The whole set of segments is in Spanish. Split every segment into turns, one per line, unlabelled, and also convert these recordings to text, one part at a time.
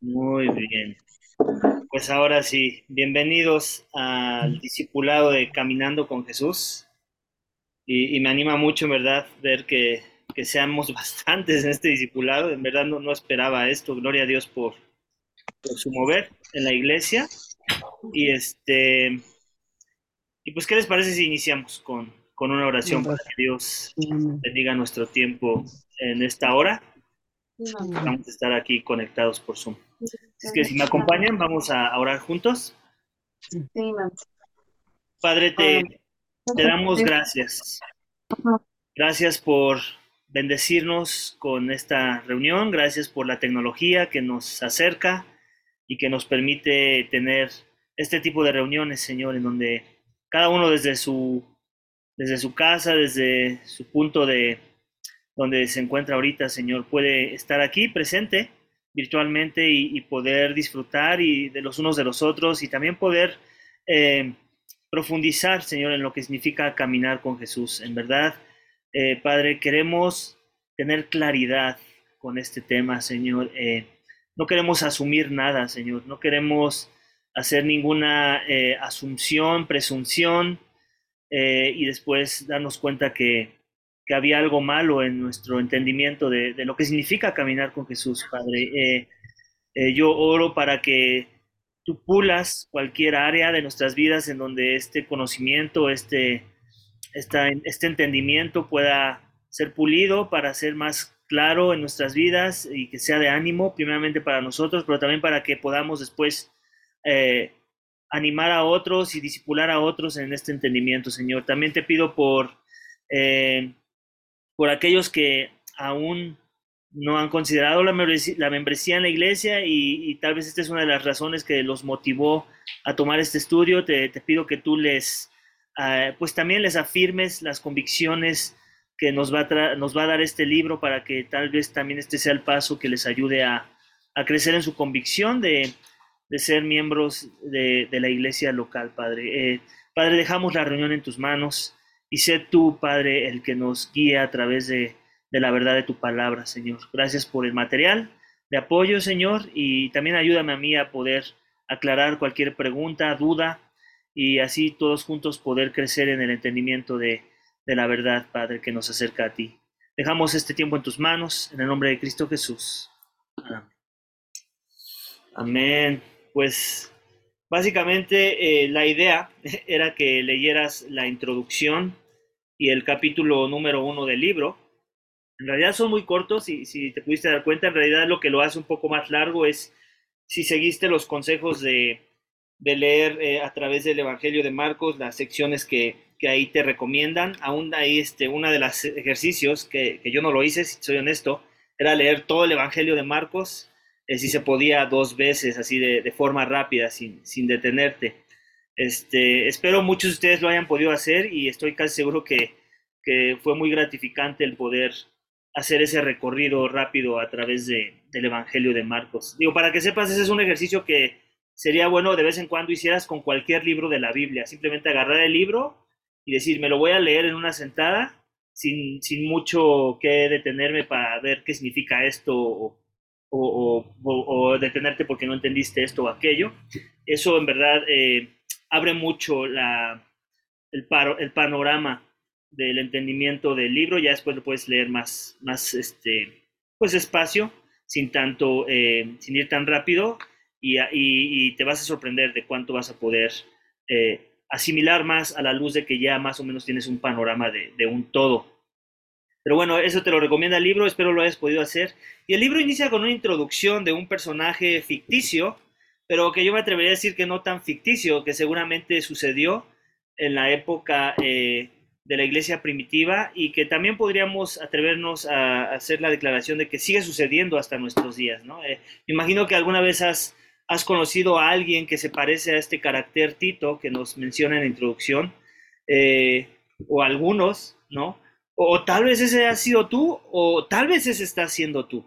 Muy bien. Pues ahora sí, bienvenidos al discipulado de Caminando con Jesús. Y, me anima mucho, en verdad, ver que, seamos bastantes en este discipulado. En verdad no, no esperaba esto. Gloria a Dios por, por, su mover en la iglesia. Y este y pues, ¿qué les parece si iniciamos con, con una oración para que Dios bendiga nuestro tiempo en esta hora? Vamos a estar aquí conectados por Zoom. Es que si me acompañan, vamos a orar juntos. Padre, te, te damos gracias. Gracias por bendecirnos con esta reunión. Gracias por la tecnología que nos acerca y que nos permite tener este tipo de reuniones, Señor, en donde cada uno desde su, desde su casa, desde su punto de donde se encuentra ahorita, Señor, puede estar aquí presente virtualmente y, poder disfrutar y de los unos de los otros y también poder eh, profundizar, Señor, en lo que significa caminar con Jesús. En verdad, eh, Padre, queremos tener claridad con este tema, Señor. Eh, no queremos asumir nada, Señor. No queremos hacer ninguna asunción, presunción y después darnos cuenta que había algo malo en nuestro entendimiento de, lo que significa caminar con Jesús, Padre. Eh, eh, yo oro para que tú pulas cualquier área de nuestras vidas en donde este conocimiento, este, este entendimiento pueda ser pulido para ser más claro en nuestras vidas y que sea de ánimo, primeramente para nosotros, pero también para que podamos después eh, animar a otros y disipular a otros en este entendimiento, Señor. También te pido por por aquellos que aún no han considerado la membresía, en la iglesia y, tal vez esta es una de las razones que los motivó a tomar este estudio. Te, pido que tú les, ah, pues también les afirmes las convicciones que nos va, a nos va a dar este libro para que tal vez también este sea el paso que les ayude a, crecer en su convicción de, ser miembros de, la iglesia local, Padre. Eh, padre, dejamos la reunión en tus manos. Y sé tú, Padre, el que nos guía a través de, la verdad de tu palabra, Señor. Gracias por el material de apoyo, Señor, y también ayúdame a mí a poder aclarar cualquier pregunta, duda, y así todos juntos poder crecer en el entendimiento de, de la verdad, Padre, que nos acerca a ti. Dejamos este tiempo en tus manos, en el nombre de Cristo Jesús. Amén. Pues básicamente eh, la idea era que leyeras la introducción y el capítulo número uno del libro. En realidad son muy cortos y si te pudiste dar cuenta, en realidad lo que lo hace un poco más largo es si seguiste los consejos de, leer eh, a través del Evangelio de Marcos las secciones que, ahí te recomiendan. Aún hay este, una de los ejercicios que, yo no lo hice, si soy honesto, era leer todo el Evangelio de Marcos, eh, si se podía dos veces, así de, forma rápida, sin, sin detenerte. Este, espero muchos de ustedes lo hayan podido hacer y estoy casi seguro que, fue muy gratificante el poder hacer ese recorrido rápido a través de, del Evangelio de Marcos. Digo, para que sepas, ese es un ejercicio que sería bueno de vez en cuando hicieras con cualquier libro de la Biblia. Simplemente agarrar el libro y decir, me lo voy a leer en una sentada, sin, sin mucho que detenerme para ver qué significa esto o, o, detenerte porque no entendiste esto o aquello. Eso en verdad... Eh, abre mucho el, panorama del entendimiento del libro, ya después lo puedes leer más, más este, pues espacio, sin tanto, eh, sin ir tan rápido, y, y, te vas a sorprender de cuánto vas a poder eh, asimilar más a la luz de que ya más o menos tienes un panorama de, de, un todo. Pero bueno, eso te lo recomienda el libro, espero lo hayas podido hacer. Y el libro inicia con una introducción de un personaje ficticio pero que yo me atrevería a decir que no tan ficticio, que seguramente sucedió en la época eh, de la iglesia primitiva y que también podríamos atrevernos a, hacer la declaración de que sigue sucediendo hasta nuestros días. ¿no? Eh, imagino que alguna vez has, has conocido a alguien que se parece a este carácter Tito que nos menciona en la introducción, eh, o algunos, ¿no? O, tal vez ese ha sido tú, o tal vez ese está siendo tú,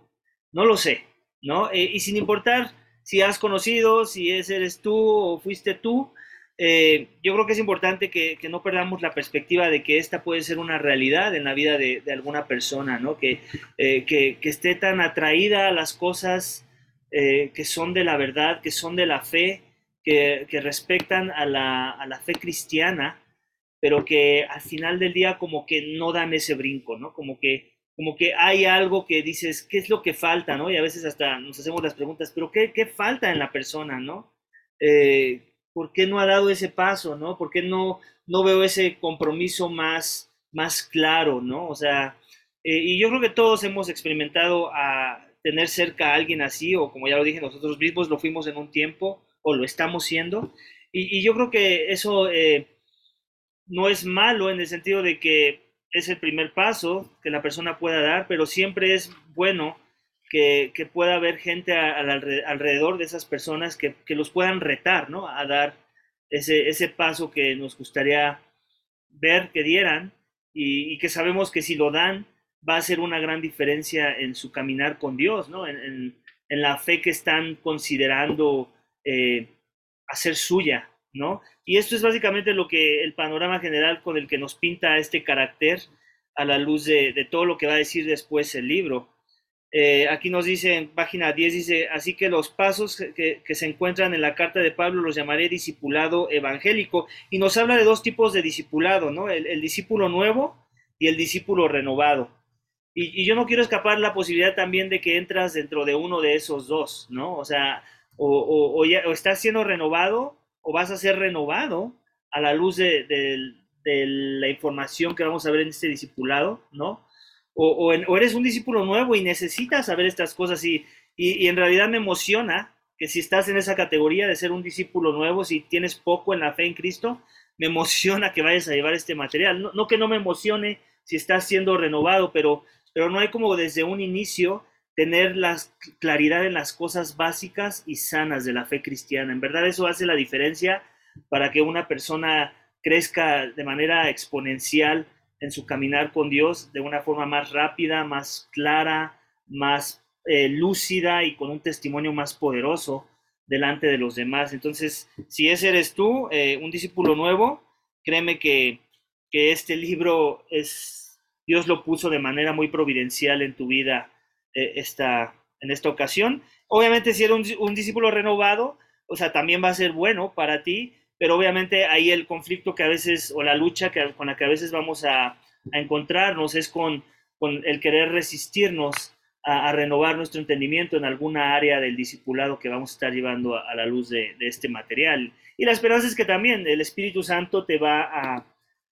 no lo sé, ¿no? y sin importar si has conocido, si ese eres tú o fuiste tú, eh, yo creo que es importante que, no perdamos la perspectiva de que esta puede ser una realidad en la vida de, alguna persona, ¿no? Que, eh, que, que, esté tan atraída a las cosas eh, que son de la verdad, que son de la fe, que, respetan a la, a la, fe cristiana, pero que al final del día como que no dan ese brinco, ¿no? Como que, como que hay algo que dices, ¿qué es lo que falta, ¿no? Y a veces hasta nos hacemos las preguntas, pero ¿qué, qué falta en la persona, ¿no? Eh, ¿por qué no ha dado ese paso, no? ¿Por qué no, no veo ese compromiso más, más claro, no? O sea, eh, y yo creo que todos hemos experimentado a tener cerca a alguien así, o como ya lo dije, nosotros mismos lo fuimos en un tiempo, o lo estamos siendo, y, yo creo que eso eh, no es malo en el sentido de que es el primer paso que la persona pueda dar, pero siempre es bueno que, pueda haber gente alrededor de esas personas que, los puedan retar, ¿no? A dar ese, ese paso que nos gustaría ver que dieran y, que sabemos que si lo dan va a ser una gran diferencia en su caminar con Dios, ¿no? En, la fe que están considerando eh, hacer suya, ¿no? Y esto es básicamente lo que el panorama general con el que nos pinta este carácter a la luz de, todo lo que va a decir después el libro. Eh, aquí nos dice en página 10, dice, así que los pasos que, se encuentran en la carta de Pablo los llamaré discipulado evangélico. Y nos habla de dos tipos de discipulado, ¿no? El, discípulo nuevo y el discípulo renovado. Y, yo no quiero escapar la posibilidad también de que entras dentro de uno de esos dos, ¿no? O sea, o, ya, estás siendo renovado o vas a ser renovado a la luz de, la información que vamos a ver en este discipulado, ¿no? o, eres un discípulo nuevo y necesitas saber estas cosas y, y, en realidad me emociona que si estás en esa categoría de ser un discípulo nuevo, si tienes poco en la fe en Cristo, me emociona que vayas a llevar este material. No, que no me emocione si estás siendo renovado, pero, pero no hay como desde un inicio tener la claridad en las cosas básicas y sanas de la fe cristiana. En verdad eso hace la diferencia para que una persona crezca de manera exponencial en su caminar con Dios de una forma más rápida, más clara, más eh, lúcida y con un testimonio más poderoso delante de los demás. Entonces, si ese eres tú, eh, un discípulo nuevo, créeme que, este libro es, Dios lo puso de manera muy providencial en tu vida eh, esta, en esta ocasión. Obviamente, si eres un, discípulo renovado, o sea, también va a ser bueno para ti, pero obviamente ahí el conflicto que a veces, o la lucha que, con la que a veces vamos a, encontrarnos es con, con, el querer resistirnos a, renovar nuestro entendimiento en alguna área del discipulado que vamos a estar llevando a, la luz de, este material. Y la esperanza es que también el Espíritu Santo te va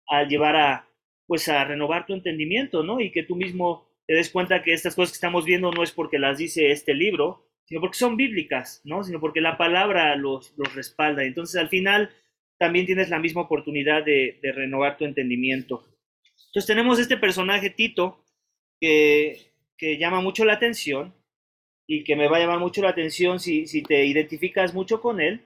a llevar a, pues a renovar tu entendimiento, ¿no? Y que tú mismo te des cuenta que estas cosas que estamos viendo no es porque las dice este libro, sino porque son bíblicas, ¿no? Sino porque la palabra los, los respalda. Entonces, al final, también tienes la misma oportunidad de, renovar tu entendimiento. Entonces, tenemos este personaje, Tito, que, que, llama mucho la atención y que me va a llamar mucho la atención si, si te identificas mucho con él.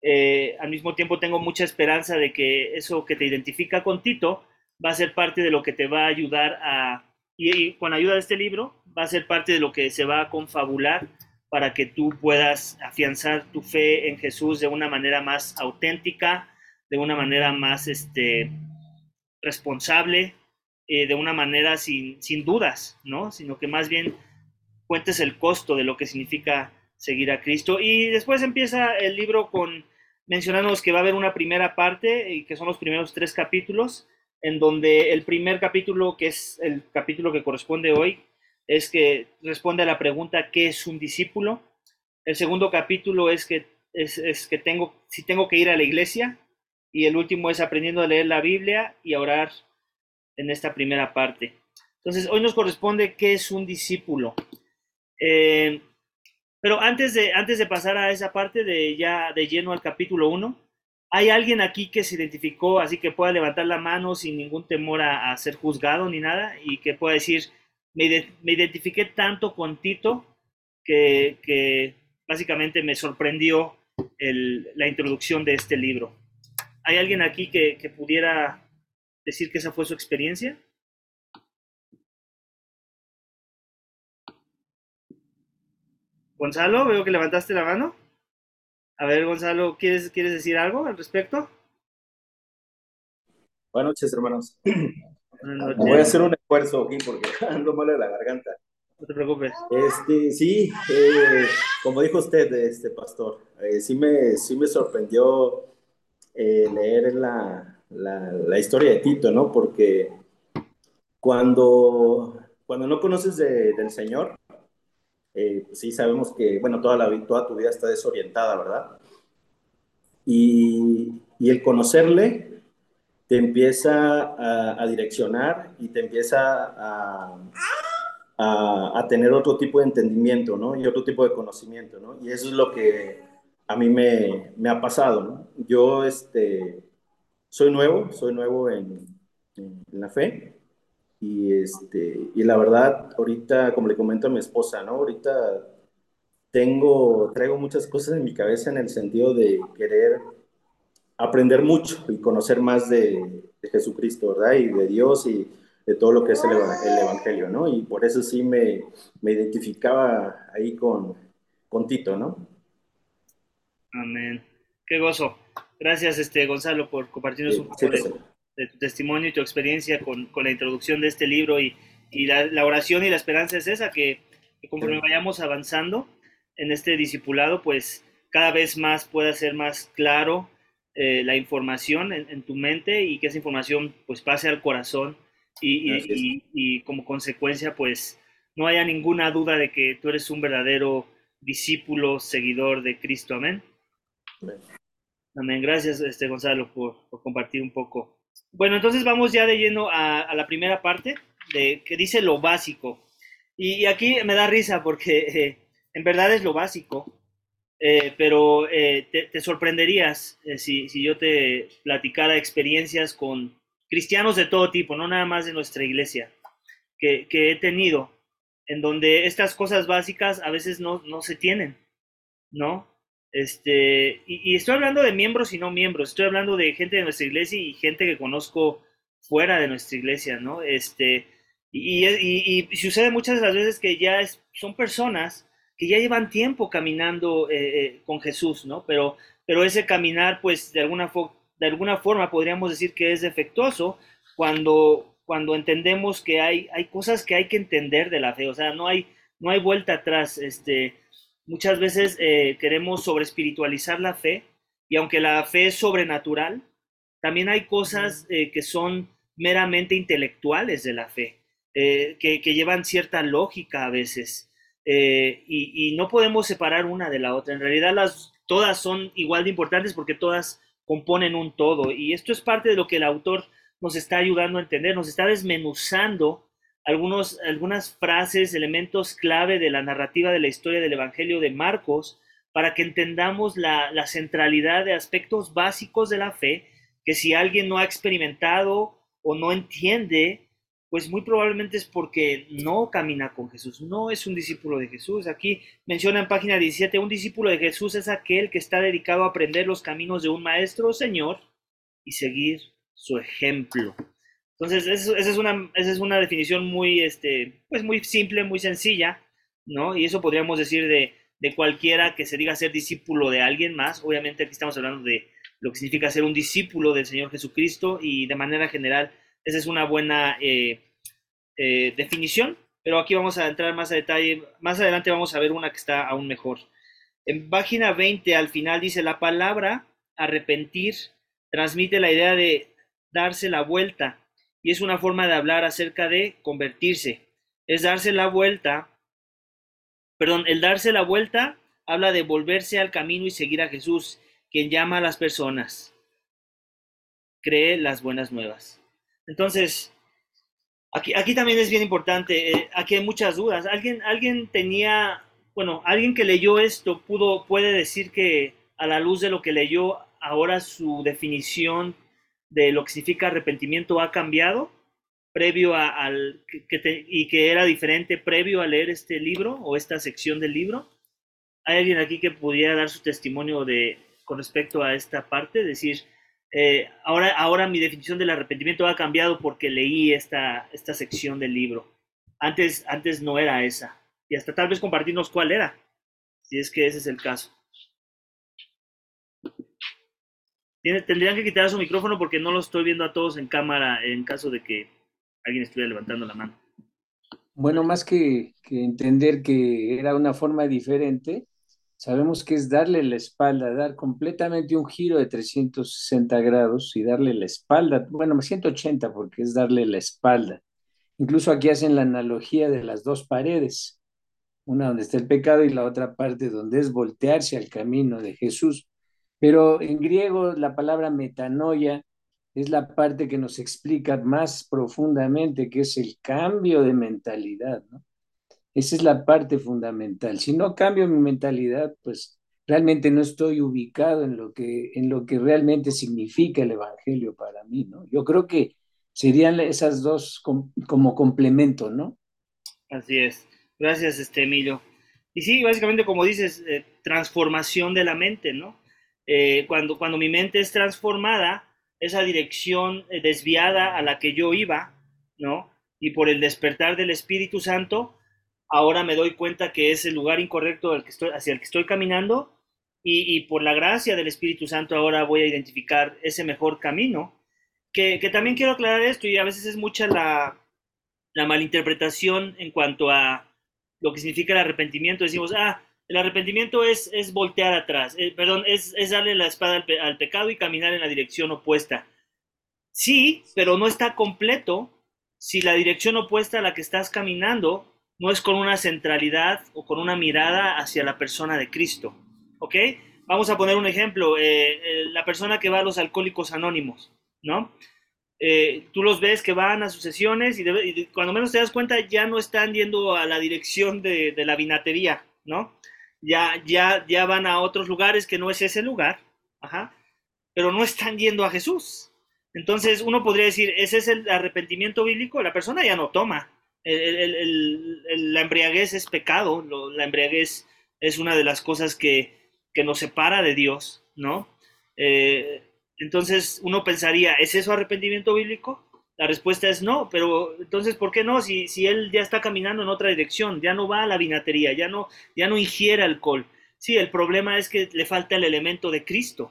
Eh, al mismo tiempo, tengo mucha esperanza de que eso que te identifica con Tito va a ser parte de lo que te va a ayudar a, y, y con ayuda de este libro, va a ser parte de lo que se va a confabular para que tú puedas afianzar tu fe en Jesús de una manera más auténtica, de una manera más este, responsable, eh, de una manera sin, sin dudas, ¿no? Sino que más bien cuentes el costo de lo que significa seguir a Cristo. Y después empieza el libro con mencionándonos que va a haber una primera parte, y que son los primeros tres capítulos, en donde el primer capítulo, que es el capítulo que corresponde hoy, es que responde a la pregunta ¿qué es un discípulo? El segundo capítulo es que, es, que tengo, si tengo que ir a la iglesia. Y el último es aprendiendo a leer la Biblia y a orar en esta primera parte. Entonces, hoy nos corresponde qué es un discípulo. Eh, pero antes de, antes de pasar a esa parte de ya de lleno al capítulo 1, ¿hay alguien aquí que se identificó así que pueda levantar la mano sin ningún temor a ser juzgado ni nada y que pueda decir, me, identifiqué tanto con Tito que, básicamente me sorprendió la introducción de este libro. ¿Hay alguien aquí que pudiera decir que esa fue su experiencia? Gonzalo, veo que levantaste la mano. A ver, Gonzalo, ¿quieres, ¿quieres decir algo al respecto?
Buenas noches, hermanos. Voy a hacer un esfuerzo aquí porque ando mal de la garganta.
No te preocupes.
Este, sí, eh, como dijo usted, este pastor, eh, sí, me, sí me sorprendió eh, leer la, la, la, historia de Tito, ¿no? Porque cuando, cuando no conoces de, del Señor, pues sí sabemos que, bueno, toda, la, toda tu vida está desorientada, ¿verdad? Y, el conocerle te empieza a, direccionar y te empieza a, a, tener otro tipo de entendimiento, ¿no? Y otro tipo de conocimiento, ¿no? Y eso es lo que a mí me, me ha pasado. Yo, este, soy nuevo, soy nuevo en, la fe y, este, y la verdad, ahorita, como le comento a mi esposa, ¿no? Ahorita tengo, traigo muchas cosas en mi cabeza en el sentido de querer aprender mucho y conocer más de, Jesucristo, ¿verdad? Y de Dios y de todo lo que es el, Evangelio, ¿no? Y por eso sí me, me identificaba ahí con, con Tito, ¿no?
Amén. Qué gozo. Gracias, este, Gonzalo, por compartirnos un poco de, tu testimonio y tu experiencia con, con la introducción de este libro. Y, y la, la, oración y la esperanza es esa, que, que conforme vayamos avanzando en este discipulado, pues cada vez más pueda ser más claro eh, la información en, tu mente y que esa información pues pase al corazón y, y, como consecuencia pues no haya ninguna duda de que tú eres un verdadero discípulo, seguidor de Cristo. Amén. Amén. Gracias, este, Gonzalo, por, por, compartir un poco. Bueno, entonces vamos ya de lleno a, la primera parte de que dice lo básico. Y, aquí me da risa porque eh, en verdad es lo básico. Eh, pero eh, te, sorprenderías eh, si, si, yo te platicara experiencias con cristianos de todo tipo, no nada más de nuestra iglesia, que, que he tenido, en donde estas cosas básicas a veces no, no se tienen, ¿no? Este, y, estoy hablando de miembros y no miembros, estoy hablando de gente de nuestra iglesia y gente que conozco fuera de nuestra iglesia, ¿no? Este, y sucede muchas de las veces que ya es, son personas que ya llevan tiempo caminando eh, eh, con Jesús, ¿no? Pero, pero ese caminar, pues, de alguna, de alguna forma podríamos decir que es defectuoso cuando, cuando entendemos que hay, hay cosas que hay que entender de la fe, o sea, no hay, no hay vuelta atrás. Este, muchas veces eh, queremos sobreespiritualizar la fe y aunque la fe es sobrenatural, también hay cosas que son meramente intelectuales de la fe, que, que, llevan cierta lógica a veces. Eh, y, no podemos separar una de la otra. En realidad las, todas son igual de importantes porque todas componen un todo. Y esto es parte de lo que el autor nos está ayudando a entender, nos está desmenuzando algunos, algunas frases, elementos clave de la narrativa de la historia del Evangelio de Marcos para que entendamos la, la centralidad de aspectos básicos de la fe que si alguien no ha experimentado o no entiende, pues muy probablemente es porque no camina con Jesús, no es un discípulo de Jesús. Aquí menciona en página 17, un discípulo de Jesús es aquel que está dedicado a aprender los caminos de un maestro o Señor y seguir su ejemplo. Entonces, esa es una, esa es una definición muy, este, pues muy simple, muy sencilla, ¿no? Y eso podríamos decir de, de cualquiera que se diga ser discípulo de alguien más. Obviamente aquí estamos hablando de lo que significa ser un discípulo del Señor Jesucristo y de manera general esa es una buena eh, eh, definición, pero aquí vamos a entrar más a detalle. Más adelante vamos a ver una que está aún mejor. En página 20 al final dice la palabra arrepentir transmite la idea de darse la vuelta y es una forma de hablar acerca de convertirse. Es darse la vuelta, perdón, el darse la vuelta habla de volverse al camino y seguir a Jesús, quien llama a las personas. Cree las buenas nuevas. Entonces, aquí, aquí también es bien importante, eh, aquí hay muchas dudas. Alguien, alguien tenía, bueno, alguien que leyó esto pudo, puede decir que a la luz de lo que leyó, ahora su definición de lo que significa arrepentimiento ha cambiado previo a, al que y que era diferente previo a leer este libro o esta sección del libro. ¿Hay alguien aquí que pudiera dar su testimonio de con respecto a esta parte? Decir, eh, ahora, ahora mi definición del arrepentimiento ha cambiado porque leí esta, esta sección del libro. Antes, antes no era esa. Y hasta tal vez compartirnos cuál era, si es que ese es el caso. Tendrían que quitar su micrófono porque no lo estoy viendo a todos en cámara en caso de que alguien estuviera levantando la mano.
Bueno, más que, que entender que era una forma diferente, sabemos que es darle la espalda, dar completamente un giro de 360 grados y darle la espalda, bueno, 180 porque es darle la espalda. Incluso aquí hacen la analogía de las dos paredes, una donde está el pecado y la otra parte donde es voltearse al camino de Jesús. Pero en griego la palabra metanoia es la parte que nos explica más profundamente que es el cambio de mentalidad, ¿no? Esa es la parte fundamental. Si no cambio mi mentalidad, pues realmente no estoy ubicado en lo que, en lo que realmente significa el Evangelio para mí, ¿no? Yo creo que serían esas dos como complemento, ¿no?
Así es. Gracias, este Emilio. Y sí, básicamente como dices, eh, transformación de la mente, ¿no? Eh, cuando, cuando mi mente es transformada, esa dirección eh, desviada a la que yo iba, ¿no? Y por el despertar del Espíritu Santo, ahora me doy cuenta que es el lugar incorrecto que estoy, hacia el que estoy caminando y, por la gracia del Espíritu Santo ahora voy a identificar ese mejor camino. Que, también quiero aclarar esto y a veces es mucha la malinterpretación en cuanto a lo que significa el arrepentimiento. Decimos, ah, el arrepentimiento es, es voltear atrás, eh, perdón, es, es, darle la espada al, pecado y caminar en la dirección opuesta. Sí, pero no está completo si la dirección opuesta a la que estás caminando no es con una centralidad o con una mirada hacia la persona de Cristo. ¿Ok? Vamos a poner un ejemplo. Eh, eh, la persona que va a los alcohólicos anónimos, ¿no? Tú los ves que van a sus sesiones y, cuando menos te das cuenta ya no están yendo a la dirección de, la vinatería, ¿no? Ya, ya, ya van a otros lugares que no es ese lugar, ajá, pero no están yendo a Jesús. Entonces uno podría decir, ese es el arrepentimiento bíblico, la persona ya no toma, la embriaguez es pecado, la embriaguez es una de las cosas que, nos separa de Dios, ¿no? Eh, entonces uno pensaría, ¿es eso arrepentimiento bíblico? La respuesta es no, pero entonces, ¿por qué no? Si, si él ya está caminando en otra dirección, ya no va a la vinatería, ya no, ya no ingiere alcohol. Sí, el problema es que le falta el elemento de Cristo.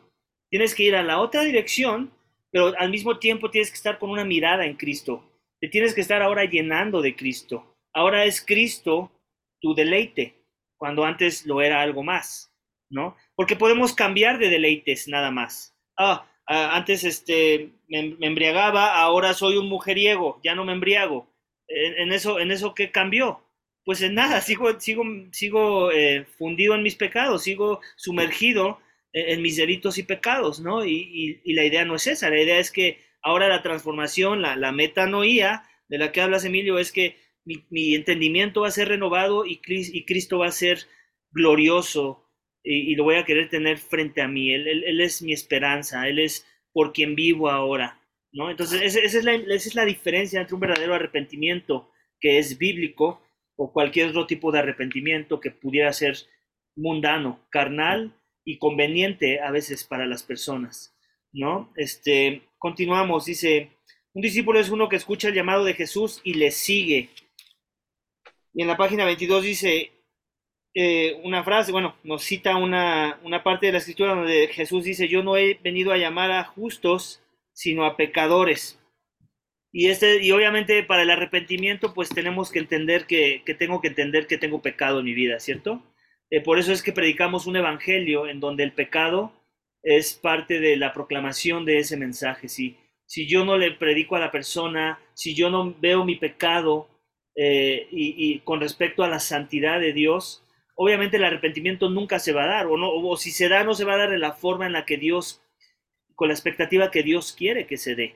Tienes que ir a la otra dirección, pero al mismo tiempo tienes que estar con una mirada en Cristo. Te tienes que estar ahora llenando de Cristo. Ahora es Cristo tu deleite, cuando antes lo era algo más, ¿no? Porque podemos cambiar de deleites nada más. Ah, ah antes este, me, embriagaba, ahora soy un mujeriego, ya no me embriago. En, eso, ¿En eso qué cambió? Pues en nada, sigo, sigo, sigo eh, fundido en mis pecados, sigo sumergido en, mis delitos y pecados, ¿no? y la idea no es esa, la idea es que Ahora la transformación, la, la metanoía de la que hablas, Emilio, es que mi, entendimiento va a ser renovado y, Cristo va a ser glorioso y, lo voy a querer tener frente a mí. Él, es mi esperanza, Él es por quien vivo ahora. ¿no? Entonces, esa, es la, es la diferencia entre un verdadero arrepentimiento que es bíblico o cualquier otro tipo de arrepentimiento que pudiera ser mundano, carnal y conveniente a veces para las personas. ¿no? Este, continuamos, dice, un discípulo es uno que escucha el llamado de Jesús y le sigue. Y en la página 22 dice eh, una frase, bueno, nos cita una, una parte de la escritura donde Jesús dice, yo no he venido a llamar a justos, sino a pecadores. Y, este, y obviamente para el arrepentimiento, pues tenemos que entender que, que tengo que entender que tengo pecado en mi vida, ¿cierto? Eh, por eso es que predicamos un evangelio en donde el pecado es parte de la proclamación de ese mensaje. Si, si yo no le predico a la persona, si yo no veo mi pecado eh, y, con respecto a la santidad de Dios, obviamente el arrepentimiento nunca se va a dar, o, no, o si se da, no se va a dar de la forma en la que Dios, con la expectativa que Dios quiere que se dé.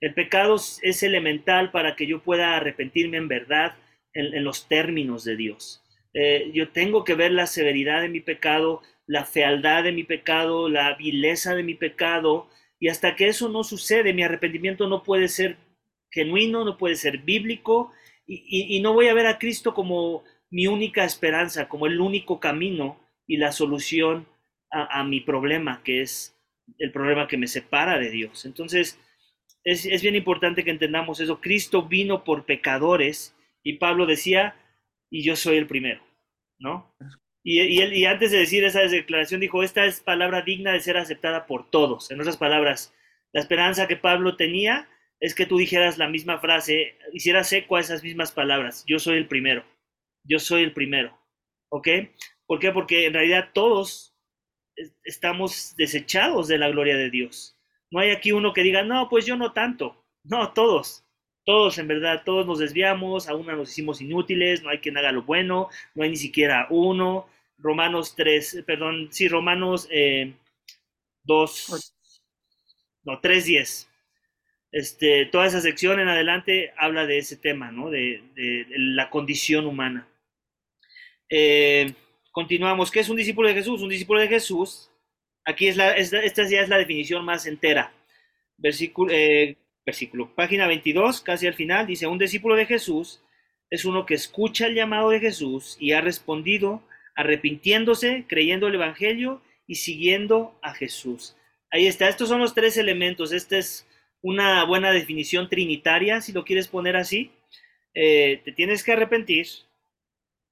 El pecado es elemental para que yo pueda arrepentirme en verdad en, los términos de Dios. Eh, yo tengo que ver la severidad de mi pecado, la fealdad de mi pecado, la vileza de mi pecado, y hasta que eso no sucede, mi arrepentimiento no puede ser genuino, no puede ser bíblico, y, no voy a ver a Cristo como mi única esperanza, como el único camino y la solución a, mi problema, que es el problema que me separa de Dios. Entonces, es, es bien importante que entendamos eso. Cristo vino por pecadores, y Pablo decía, y yo soy el primero, ¿no? Y, y, él, y antes de decir esa declaración dijo, esta es palabra digna de ser aceptada por todos. En otras palabras, la esperanza que Pablo tenía es que tú dijeras la misma frase, hicieras eco a esas mismas palabras. Yo soy el primero. Yo soy el primero. ¿Ok? ¿Por qué? Porque en realidad todos estamos desechados de la gloria de Dios. No hay aquí uno que diga, no, pues yo no tanto. No, todos. Todos, en verdad, todos nos desviamos, aún nos hicimos inútiles, no hay quien haga lo bueno, no hay ni siquiera uno. Romanos 3, perdón, sí, Romanos eh, 2, no, 3.10. Este, toda esa sección en adelante habla de ese tema, ¿no? De la condición humana. Eh, continuamos. ¿Qué es un discípulo de Jesús? Un discípulo de Jesús. Aquí es la, esta, es la definición más entera. Versículo, eh, página 22, casi al final, dice, un discípulo de Jesús es uno que escucha el llamado de Jesús y ha respondido arrepintiéndose, creyendo el Evangelio y siguiendo a Jesús. Ahí está, estos son los tres elementos. Esta es una buena definición trinitaria, si lo quieres poner así. Eh, te tienes que arrepentir,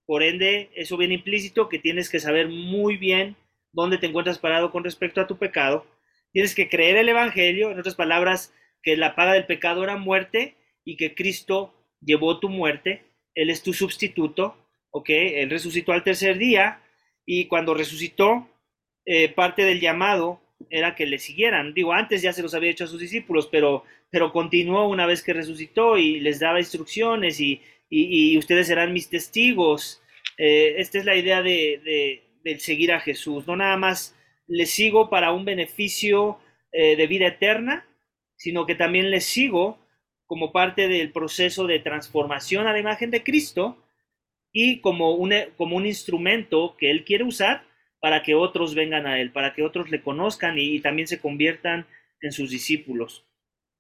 por ende, eso viene implícito que tienes que saber muy bien dónde te encuentras parado con respecto a tu pecado. Tienes que creer el Evangelio, en otras palabras, que la paga del pecado era muerte y que Cristo llevó tu muerte. Él es tu sustituto, ¿ok? Él resucitó al tercer día y cuando resucitó, eh, parte del llamado era que le siguieran. Digo, antes ya se los había hecho a sus discípulos, pero, pero continuó una vez que resucitó y les daba instrucciones y, y, ustedes serán mis testigos. Eh, esta es la idea de, de, seguir a Jesús. No nada más le sigo para un beneficio eh, de vida eterna, sino que también le sigo como parte del proceso de transformación a la imagen de Cristo y como un, como un instrumento que Él quiere usar para que otros vengan a Él, para que otros le conozcan y también se conviertan en sus discípulos.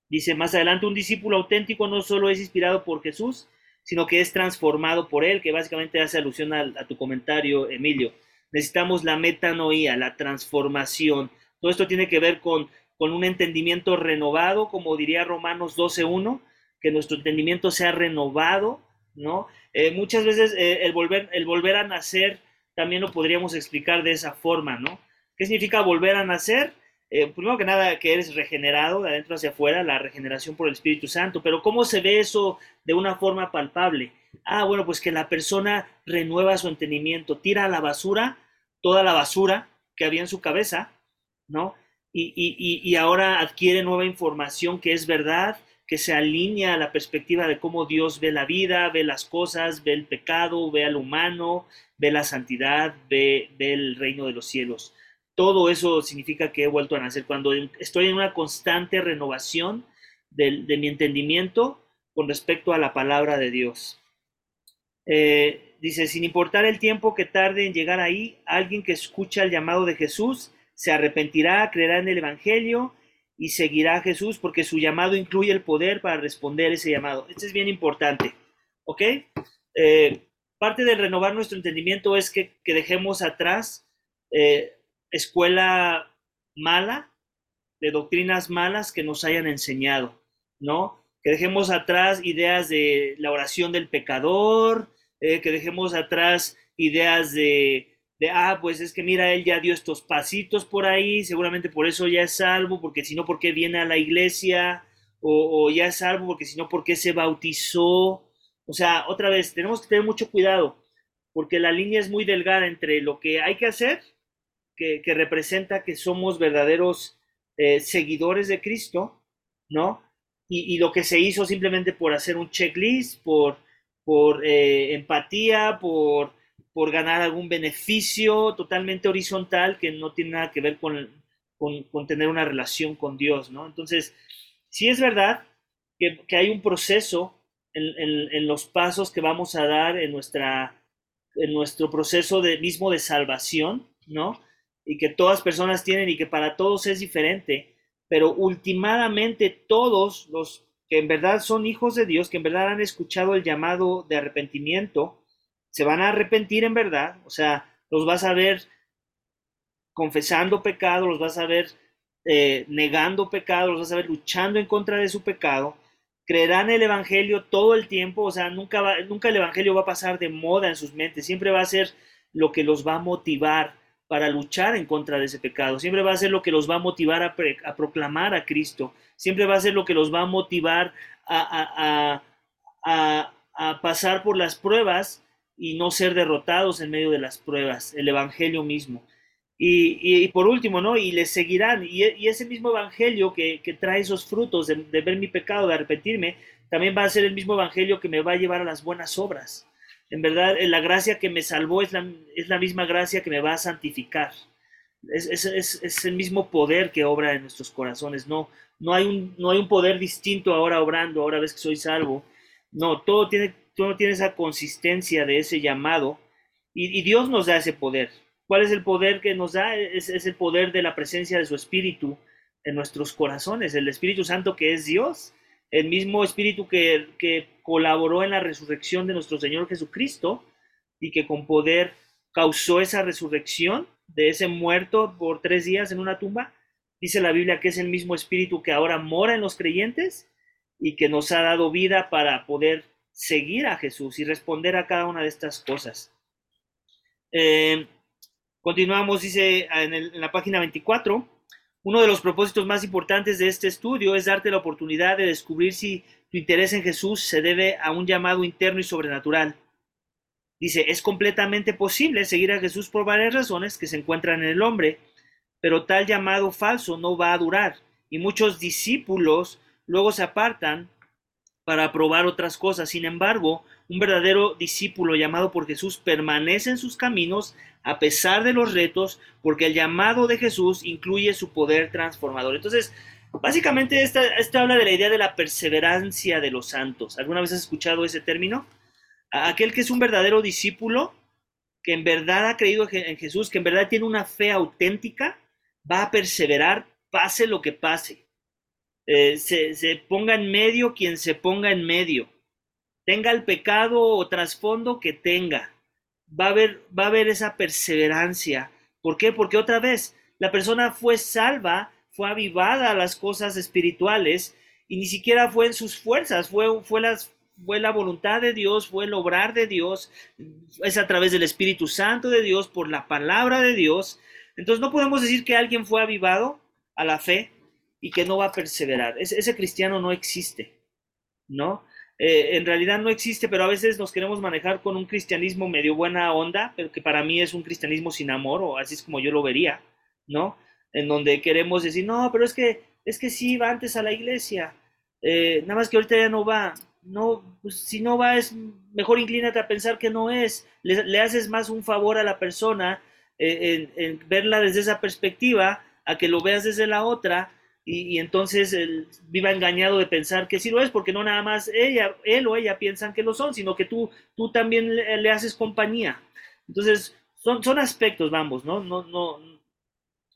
Dice más adelante, un discípulo auténtico no solo es inspirado por Jesús, sino que es transformado por Él, que básicamente hace alusión a, tu comentario, Emilio. Necesitamos la metanoía, la transformación. Todo esto tiene que ver con, con un entendimiento renovado, como diría Romanos 12.1, que nuestro entendimiento sea renovado, ¿no? Eh, muchas veces eh, el, volver, el volver a nacer también lo podríamos explicar de esa forma, ¿no? ¿Qué significa volver a nacer? Eh, primero que nada, que eres regenerado de adentro hacia afuera, la regeneración por el Espíritu Santo, pero ¿cómo se ve eso de una forma palpable? Ah, bueno, pues que la persona renueva su entendimiento, tira a la basura toda la basura que había en su cabeza, ¿no? Y, y, y ahora adquiere nueva información que es verdad, que se alinea a la perspectiva de cómo Dios ve la vida, ve las cosas, ve el pecado, ve al humano, ve la santidad, ve, ve el reino de los cielos. Todo eso significa que he vuelto a nacer. Cuando estoy en una constante renovación de, de mi entendimiento con respecto a la palabra de Dios. Eh, dice, sin importar el tiempo que tarde en llegar ahí, alguien que escucha el llamado de Jesús se arrepentirá, creerá en el Evangelio y seguirá a Jesús porque su llamado incluye el poder para responder ese llamado. Esto es bien importante, ¿ok? Eh, parte de renovar nuestro entendimiento es que, que dejemos atrás eh, escuela mala, de doctrinas malas que nos hayan enseñado, ¿no? Que dejemos atrás ideas de la oración del pecador, eh, que dejemos atrás ideas de, ah, pues es que mira, él ya dio estos pasitos por ahí, seguramente por eso ya es salvo, porque si no, ¿por qué viene a la iglesia? O, ya es salvo, porque si no, ¿por qué se bautizó? O sea, otra vez, tenemos que tener mucho cuidado, porque la línea es muy delgada entre lo que hay que hacer que, que representa que somos verdaderos eh, seguidores de Cristo, ¿no? Y, lo que se hizo simplemente por hacer un checklist, por, por eh, empatía, por, por ganar algún beneficio totalmente horizontal que no tiene nada que ver con, con, con tener una relación con Dios, ¿no? Entonces, sí es verdad que, que hay un proceso en, en, en, los pasos que vamos a dar en, nuestra, en nuestro proceso de, mismo de salvación, ¿no? y que todas personas tienen y que para todos es diferente, pero últimamente todos los que en verdad son hijos de Dios, que en verdad han escuchado el llamado de arrepentimiento, se van a arrepentir en verdad, o sea, los vas a ver confesando pecado, los vas a ver eh, negando pecado, los vas a ver luchando en contra de su pecado, creerán el Evangelio todo el tiempo, o sea, nunca, va, nunca el Evangelio va a pasar de moda en sus mentes, siempre va a ser lo que los va a motivar para luchar en contra de ese pecado. Siempre va a ser lo que los va a motivar a, proclamar a Cristo. Siempre va a ser lo que los va a motivar a, pasar por las pruebas y no ser derrotados en medio de las pruebas. El Evangelio mismo. Y, por último, ¿no? Y les seguirán. Y, ese mismo evangelio que, trae esos frutos de, ver mi pecado, de arrepentirme, también va a ser el mismo evangelio que me va a llevar a las buenas obras. En verdad, la gracia que me salvó es la, es misma gracia que me va a santificar. Es, es, el mismo poder que obra en nuestros corazones. No, no, hay un, no hay un poder distinto ahora obrando, ahora ves que soy salvo. No, todo tiene, todo tiene esa consistencia de ese llamado y Dios nos da ese poder. ¿Cuál es el poder que nos da? Es, el poder de la presencia de su Espíritu en nuestros corazones, el Espíritu Santo que es Dios, el mismo Espíritu que, que colaboró en la resurrección de nuestro Señor Jesucristo y que con poder causó esa resurrección de ese muerto por tres días en una tumba. Dice la Biblia que es el mismo Espíritu que ahora mora en los creyentes y que nos ha dado vida para poder seguir a Jesús y responder a cada una de estas cosas. Eh, Continuamos, dice en, la página 24, uno de los propósitos más importantes de este estudio es darte la oportunidad de descubrir si tu interés en Jesús se debe a un llamado interno y sobrenatural. Dice, es completamente posible seguir a Jesús por varias razones que se encuentran en el hombre, pero tal llamado falso no va a durar y muchos discípulos luego se apartan para probar otras cosas. Sin embargo, un verdadero discípulo llamado por Jesús permanece en sus caminos a pesar de los retos, porque el llamado de Jesús incluye su poder transformador. Entonces, básicamente esto habla de la idea de la perseverancia de los santos. ¿Alguna vez has escuchado ese término? Aquel que es un verdadero discípulo, que en verdad ha creído en Jesús, que en verdad tiene una fe auténtica, va a perseverar pase lo que pase. Eh, se ponga en medio quien se ponga en medio tenga el pecado o trasfondo que tenga. Va a haber, va a esa perseverancia. ¿Por qué? Porque otra vez, la persona fue salva, fue avivada a las cosas espirituales y ni siquiera fue en sus fuerzas, fue, fue, las, fue la voluntad de Dios, fue el obrar de Dios, es a través del Espíritu Santo de Dios, por la palabra de Dios. Entonces no podemos decir que alguien fue avivado a la fe y que no va a perseverar. ese cristiano no existe, ¿no? Eh, en realidad no existe, pero a veces nos queremos manejar con un cristianismo medio buena onda, pero que para mí es un cristianismo sin amor, o así es como yo lo vería, ¿no? En donde queremos decir, no, pero es que, es que sí va antes a la iglesia, eh, nada más que ahorita ya no va, no, pues si no va es mejor inclínate a pensar que no es, le, haces más un favor a la persona eh, en verla desde esa perspectiva, a que lo veas desde la otra, y, entonces él viva engañado de pensar que sí lo es, porque no nada más ella, él o ella piensan que lo son, sino que tú, tú también le, haces compañía. Entonces, son, son aspectos, vamos, ¿no? No, no,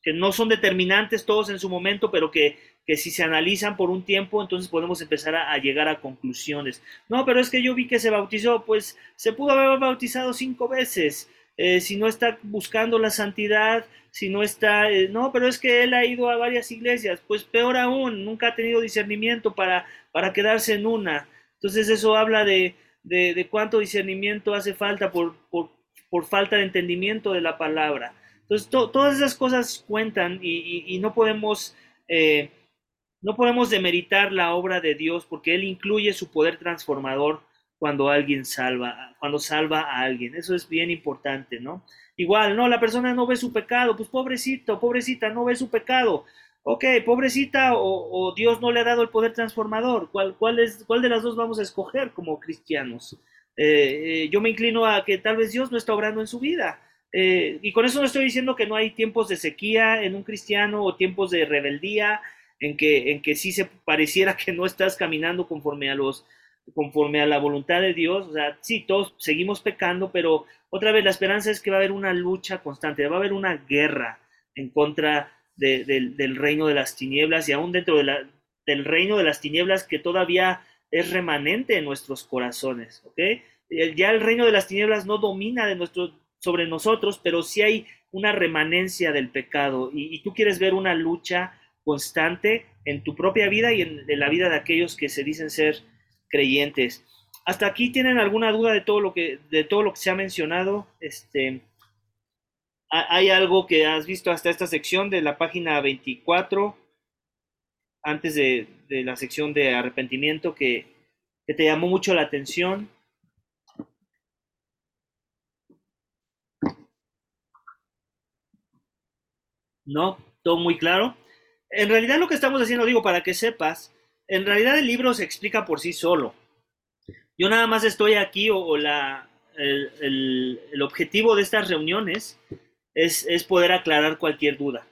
que no son determinantes todos en su momento, pero que, que si se analizan por un tiempo, entonces podemos empezar a, a, llegar a conclusiones. No, pero es que yo vi que se bautizó, pues se pudo haber bautizado cinco veces. Eh, si no está buscando la santidad, si no está, eh, no, pero es que él ha ido a varias iglesias, pues peor aún, nunca ha tenido discernimiento para, para quedarse en una. Entonces eso habla de, de, cuánto discernimiento hace falta por, por, por, falta de entendimiento de la palabra. Entonces todas esas cosas cuentan y, y, no podemos... Eh, no podemos demeritar la obra de Dios porque Él incluye su poder transformador cuando alguien salva, cuando salva a alguien. Eso es bien importante, ¿no? Igual, no, la persona no ve su pecado, pues pobrecito, pobrecita, no ve su pecado. Ok, pobrecita o, Dios no le ha dado el poder transformador. ¿Cuál, cuál, es, ¿Cuál de las dos vamos a escoger como cristianos? Eh, eh, yo me inclino a que tal vez Dios no está obrando en su vida. Eh, y con eso no estoy diciendo que no hay tiempos de sequía en un cristiano o tiempos de rebeldía en que, en que sí se pareciera que no estás caminando conforme a los conforme a la voluntad de Dios, o sea, sí, todos seguimos pecando, pero otra vez la esperanza es que va a haber una lucha constante, va a haber una guerra en contra del reino de las tinieblas y aún dentro del reino de las tinieblas que todavía es remanente en nuestros corazones, ¿ok? Ya el reino de las tinieblas no domina de nuestro, sobre nosotros, pero sí hay una remanencia del pecado y, tú quieres ver una lucha constante en tu propia vida y en, en la vida de aquellos que se dicen ser creyentes. Hasta aquí tienen alguna duda de todo lo que, de todo lo que se ha mencionado. Este, ¿Hay algo que has visto hasta esta sección de la página 24, antes de, la sección de arrepentimiento, que, que te llamó mucho la atención? ¿no? Todo muy claro. En realidad lo que estamos haciendo, digo, para que sepas, en realidad el libro se explica por sí solo. Yo nada más estoy aquí o, la, el, objetivo de estas reuniones es, poder aclarar cualquier duda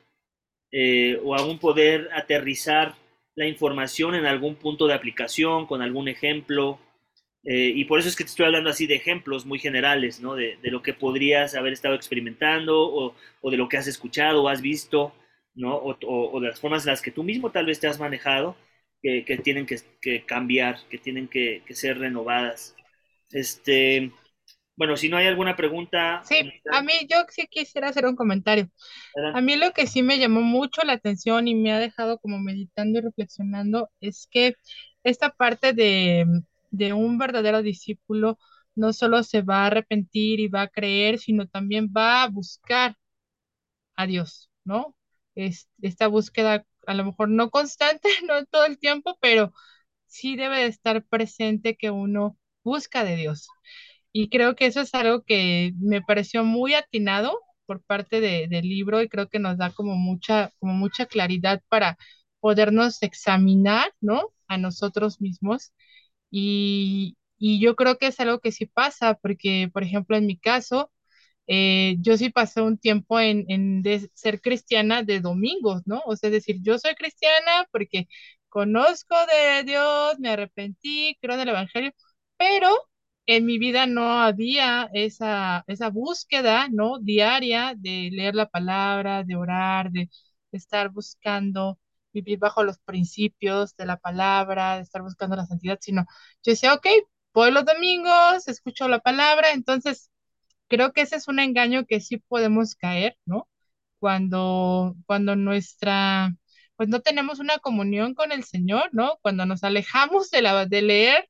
eh, o aún poder aterrizar la información en algún punto de aplicación, con algún ejemplo. Eh, y por eso es que te estoy hablando así de ejemplos muy generales, ¿no? De, lo que podrías haber estado experimentando o, o, de lo que has escuchado o has visto, ¿no? O, o, de las formas en las que tú mismo tal vez te has manejado que, que tienen que, que, cambiar, que tienen que, ser renovadas. Este, bueno, si no hay alguna pregunta.
Sí, a mí yo sí quisiera hacer un comentario. A mí lo que sí me llamó mucho la atención y me ha dejado como meditando y reflexionando es que esta parte de de un verdadero discípulo no solo se va a arrepentir y va a creer, sino también va a buscar a Dios, ¿no? Es, esta búsqueda a lo mejor no constante, no todo el tiempo, pero sí debe de estar presente que uno busca de Dios. Y creo que eso es algo que me pareció muy atinado por parte del libro y creo que nos da como mucha, como mucha claridad para podernos examinar, ¿no? A nosotros mismos y, yo creo que es algo que sí pasa, porque, por ejemplo, en mi caso, eh, yo sí pasé un tiempo en, de ser cristiana de domingos, ¿no? O sea, es decir, yo soy cristiana porque conozco de Dios, me arrepentí, creo en el Evangelio, pero en mi vida no había esa, búsqueda, ¿no? Diaria de leer la palabra, de orar, de estar buscando vivir bajo los principios de la palabra, de estar buscando la santidad, sino yo decía, ok, voy los domingos, escucho la palabra, entonces creo que ese es un engaño que sí podemos caer, ¿no? Cuando, cuando nuestra, pues no tenemos una comunión con el Señor, ¿no? Cuando nos alejamos de, la, de leer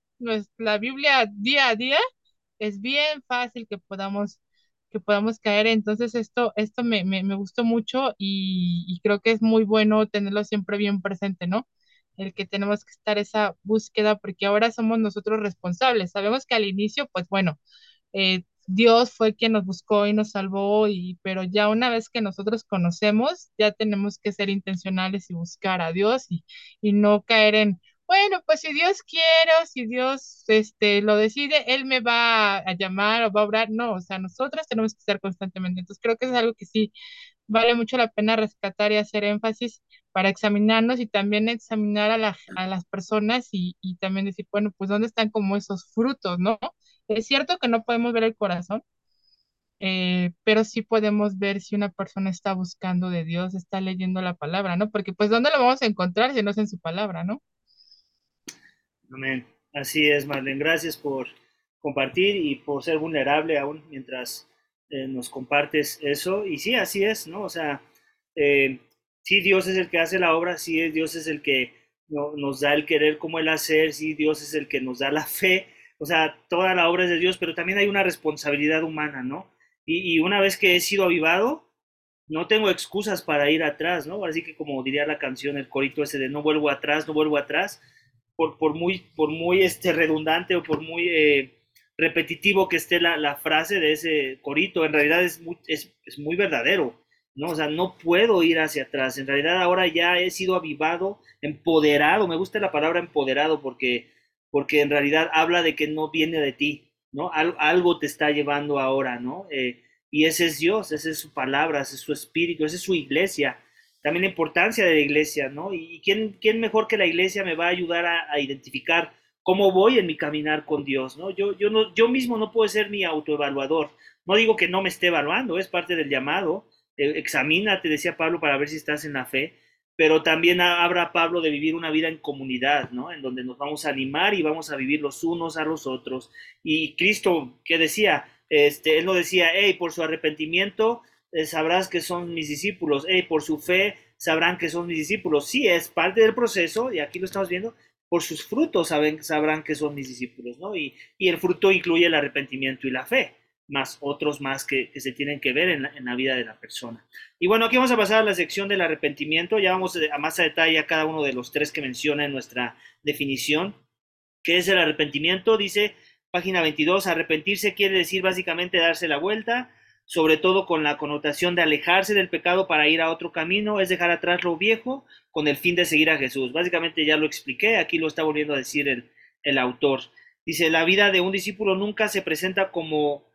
la Biblia día a día, es bien fácil que podamos que podamos caer. Entonces esto, esto me, me, me gustó mucho y, y, creo que es muy bueno tenerlo siempre bien presente, ¿no? El que tenemos que estar esa búsqueda porque ahora somos nosotros responsables. Sabemos que al inicio, pues bueno, eh, Dios fue quien nos buscó y nos salvó, y, pero ya una vez que nosotros conocemos, ya tenemos que ser intencionales y buscar a Dios y, y no caer en, bueno, pues si Dios quiere, si Dios este, lo decide, Él me va a llamar o va a obrar. No, o sea, nosotros tenemos que estar constantemente. Entonces creo que es algo que sí vale mucho la pena rescatar y hacer énfasis para examinarnos y también examinar a, a las personas y, y, también decir, bueno, pues dónde están como esos frutos, ¿no? Es cierto que no podemos ver el corazón, eh, pero sí podemos ver si una persona está buscando de Dios, está leyendo la palabra, ¿no? Porque pues ¿dónde lo vamos a encontrar si no es en su palabra, ¿no?
Amén. Así es, Marlene. Gracias por compartir y por ser vulnerable aún mientras eh, nos compartes eso. Y sí, así es, ¿no? O sea, eh, sí, Dios es el que hace la obra, sí, Dios es el que nos da el querer como el hacer, sí, Dios es el que nos da la fe. O sea, toda la obra es de Dios, pero también hay una responsabilidad humana, ¿no? Y, y una vez que he sido avivado, no tengo excusas para ir atrás, ¿no? Así que como diría la canción, el corito ese de no vuelvo atrás, no vuelvo atrás, por, muy, por muy este, redundante o por muy eh, repetitivo que esté la, frase de ese corito, en realidad es muy, es, muy verdadero, ¿no? O sea, no puedo ir hacia atrás. En realidad ahora ya he sido avivado, empoderado. Me gusta la palabra empoderado porque, porque en realidad habla de que no viene de ti, ¿no? algo te está llevando ahora, ¿no? Eh, y ese es Dios, esa es su palabra, ese es su espíritu, esa es su iglesia también la importancia de la iglesia, ¿no? Y quién, quién mejor que la iglesia me va a ayudar a, identificar cómo voy en mi caminar con Dios, ¿no? Yo, yo, no, yo mismo no puedo ser mi autoevaluador. No digo que no me esté evaluando, es parte del llamado. Eh, examínate, decía Pablo, para ver si estás en la fe, pero también habla Pablo de vivir una vida en comunidad, ¿no? En donde nos vamos a animar y vamos a vivir los unos a los otros. Y Cristo, ¿qué decía? Este, él no decía, hey, por su arrepentimiento eh, sabrás que son mis discípulos, hey, por su fe sabrán que son mis discípulos. Sí, es parte del proceso, y aquí lo estamos viendo, por sus frutos saben, sabrán que son mis discípulos, ¿no? Y, y el fruto incluye el arrepentimiento y la fe, más otros más que, se tienen que ver en la, vida de la persona. Y bueno, aquí vamos a pasar a la sección del arrepentimiento, ya vamos a más a detalle a cada uno de los tres que menciona en nuestra definición. ¿Qué es el arrepentimiento? Dice página 22, arrepentirse quiere decir básicamente darse la vuelta, sobre todo con la connotación de alejarse del pecado para ir a otro camino, es dejar atrás lo viejo con el fin de seguir a Jesús. Básicamente ya lo expliqué, aquí lo está volviendo a decir el, el autor. Dice, la vida de un discípulo nunca se presenta como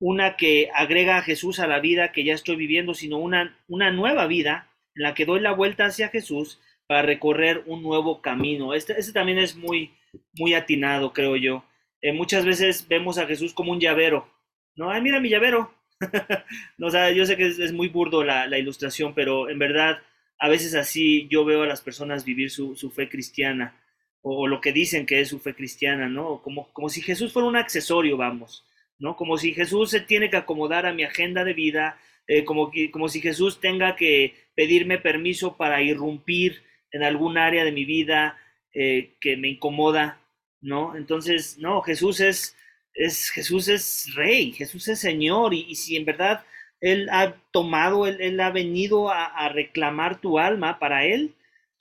una que agrega a Jesús a la vida que ya estoy viviendo, sino una, una nueva vida en la que doy la vuelta hacia Jesús para recorrer un nuevo camino. Este, este también es muy, muy atinado, creo yo. Eh, muchas veces vemos a Jesús como un llavero, ¿no? Ay, mira mi llavero. no, o sea, yo sé que es, muy burdo la, la, ilustración, pero en verdad, a veces así yo veo a las personas vivir su, su fe cristiana, o, o, lo que dicen que es su fe cristiana, ¿no? Como, como si Jesús fuera un accesorio, vamos. ¿No? Como si Jesús se tiene que acomodar a mi agenda de vida, eh, como, como si Jesús tenga que pedirme permiso para irrumpir en algún área de mi vida eh, que me incomoda, ¿no? Entonces, no, Jesús es, es, Jesús es rey, Jesús es Señor, y, si en verdad Él ha tomado, Él, ha venido a, reclamar tu alma para Él,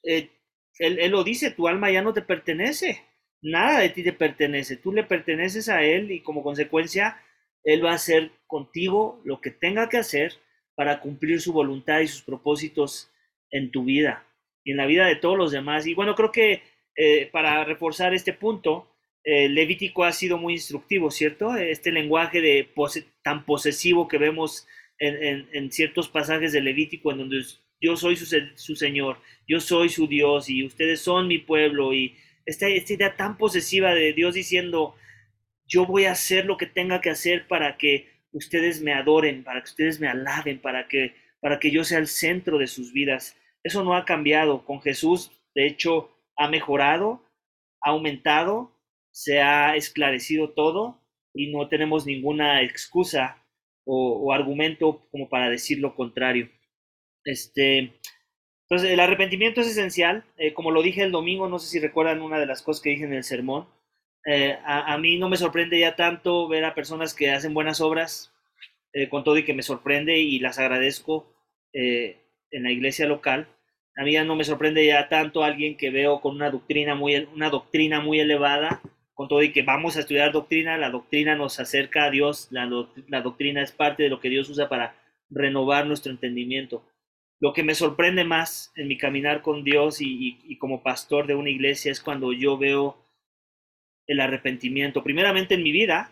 eh, él, él lo dice, tu alma ya no te pertenece, nada de ti te pertenece, tú le perteneces a Él y como consecuencia Él va a hacer contigo lo que tenga que hacer para cumplir su voluntad y sus propósitos en tu vida y en la vida de todos los demás. Y bueno, creo que eh, para reforzar este punto, eh, Levítico ha sido muy instructivo, ¿cierto? Este lenguaje de tan posesivo que vemos en, ciertos pasajes de Levítico, en donde yo soy su Señor, yo soy su Dios y ustedes son mi pueblo y esta, idea tan posesiva de Dios diciendo, yo voy a hacer lo que tenga que hacer para que ustedes me adoren, para que ustedes me alaben, para que, para que yo sea el centro de sus vidas. Eso no ha cambiado. Con Jesús, de hecho, ha mejorado, ha aumentado, se ha esclarecido todo y no tenemos ninguna excusa o, argumento como para decir lo contrario. Este, entonces, el arrepentimiento es esencial. Eh, como lo dije el domingo, no sé si recuerdan una de las cosas que dije en el sermón. Eh, a, mí no me sorprende ya tanto ver a personas que hacen buenas obras, eh, con todo y que me sorprende y las agradezco en la iglesia local. A mí ya no me sorprende ya tanto alguien que veo con una doctrina muy, una doctrina muy elevada, con todo y que vamos a estudiar doctrina, la doctrina nos acerca a Dios, la, la doctrina es parte de lo que Dios usa para renovar nuestro entendimiento lo que me sorprende más en mi caminar con Dios y, como pastor de una iglesia es cuando yo veo el arrepentimiento, primeramente en mi vida,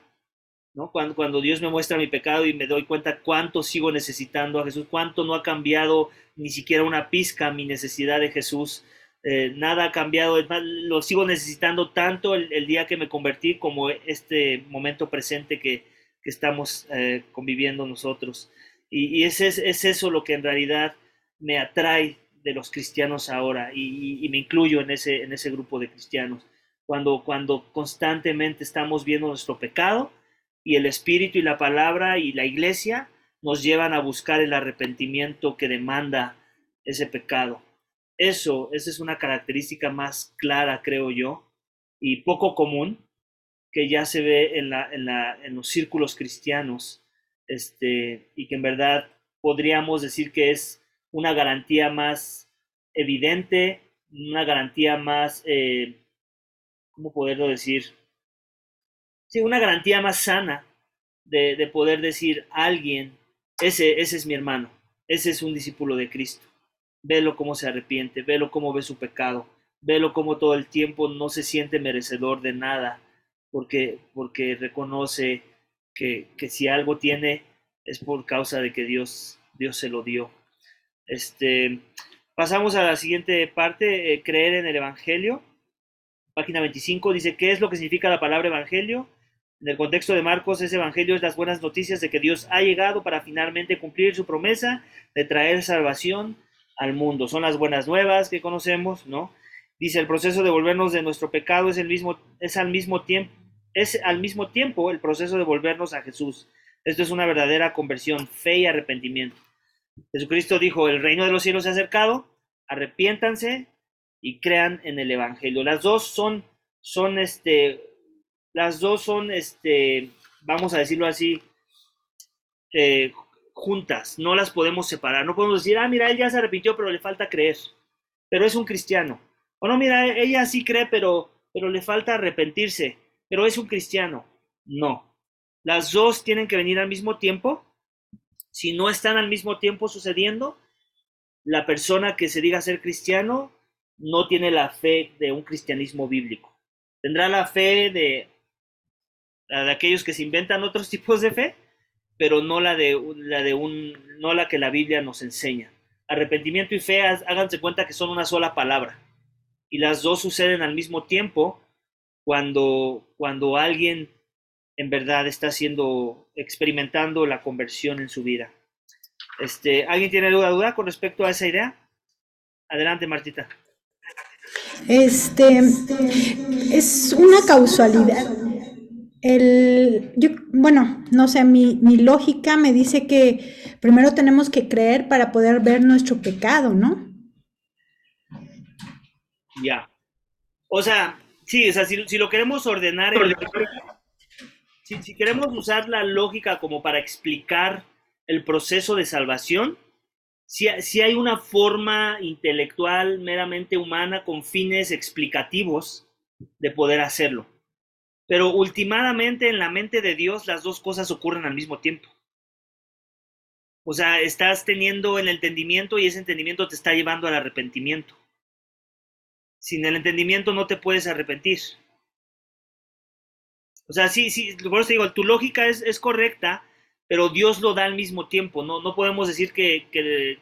¿no? Cuando, cuando Dios me muestra mi pecado y me doy cuenta cuánto sigo necesitando a Jesús, cuánto no ha cambiado ni siquiera una pizca mi necesidad de Jesús, eh, nada ha cambiado, lo sigo necesitando tanto el, día que me convertí como este momento presente que, que estamos eh, conviviendo nosotros. Y, y es, es eso lo que en realidad me atrae de los cristianos ahora y, me incluyo en ese, en ese grupo de cristianos. Cuando, cuando constantemente estamos viendo nuestro pecado y el Espíritu y la palabra y la iglesia nos llevan a buscar el arrepentimiento que demanda ese pecado. Eso, esa es una característica más clara, creo yo, y poco común que ya se ve en, la, en, la, en los círculos cristianos, este, y que en verdad podríamos decir que es una garantía más evidente, una garantía más, eh, ¿cómo poderlo decir? Sí, una garantía más sana de, poder decir a alguien, ese, ese es mi hermano, ese es un discípulo de Cristo. Velo cómo se arrepiente, velo cómo ve su pecado, velo cómo todo el tiempo no se siente merecedor de nada, porque, porque reconoce que, que si algo tiene es por causa de que Dios, Dios se lo dio. Este, pasamos a la siguiente parte, eh, creer en el Evangelio. Página 25 dice, ¿qué es lo que significa la palabra Evangelio? En el contexto de Marcos, ese Evangelio es las buenas noticias de que Dios ha llegado para finalmente cumplir su promesa de traer salvación al mundo. Son las buenas nuevas que conocemos, ¿no? Dice, el proceso de volvernos de nuestro pecado es, el mismo, es, al mismo tiempo, es al mismo tiempo el proceso de volvernos a Jesús. Esto es una verdadera conversión, fe y arrepentimiento. Jesucristo dijo, el reino de los cielos se ha acercado, arrepiéntanse y crean en el Evangelio. Las dos son, son este, las dos son, este, vamos a decirlo así, eh, juntas, no las podemos separar. No podemos decir, ah, mira, él ya se arrepintió, pero le falta creer, pero es un cristiano. O no, mira, ella sí cree, pero, pero le falta arrepentirse, pero es un cristiano. No. Las dos tienen que venir al mismo tiempo. Si no están al mismo tiempo sucediendo, la persona que se diga ser cristiano no tiene la fe de un cristianismo bíblico. Tendrá la fe de, de aquellos que se inventan otros tipos de fe, pero no la de, la de un, no la que la Biblia nos enseña. Arrepentimiento y fe, háganse cuenta que son una sola palabra. Y las dos suceden al mismo tiempo cuando, cuando alguien en verdad está haciendo, experimentando la conversión en su vida. Este, ¿Alguien tiene alguna duda con respecto a esa idea? Adelante, Martita.
Este es una causalidad. El, yo, bueno, no sé, mi, mi lógica me dice que primero tenemos que creer para poder ver nuestro pecado, ¿no?
Ya. O sea, sí, o sea, si, si lo queremos ordenar, si, queremos usar la lógica como para explicar el proceso de salvación, si, si, hay una forma intelectual meramente humana con fines explicativos de poder hacerlo. Pero últimamente en la mente de Dios las dos cosas ocurren al mismo tiempo. O sea, estás teniendo el entendimiento y ese entendimiento te está llevando al arrepentimiento. Sin el entendimiento no te puedes arrepentir. O sea, sí, sí, por eso digo, tu lógica es, es correcta, pero Dios lo da al mismo tiempo, ¿no? No podemos decir que, que,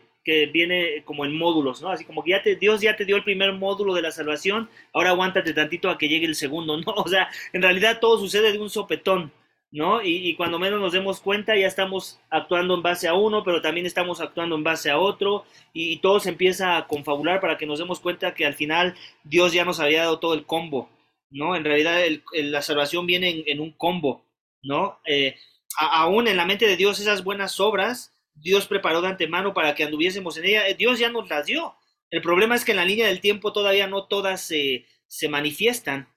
viene como en módulos, ¿no? Así como que ya te, Dios ya te dio el primer módulo de la salvación, ahora aguántate tantito a que llegue el segundo, ¿no? O sea, en realidad todo sucede de un sopetón, ¿no? Y, y, cuando menos nos demos cuenta ya estamos actuando en base a uno, pero también estamos actuando en base a otro, y todo se empieza a confabular para que nos demos cuenta que al final Dios ya nos había dado todo el combo, ¿no? En realidad la salvación viene en, un combo, ¿no? Eh, aún en la mente de Dios esas buenas obras, Dios preparó de antemano para que anduviésemos en ella. Eh, Dios ya nos las dio. El problema es que en la línea del tiempo todavía no todas se, se manifiestan,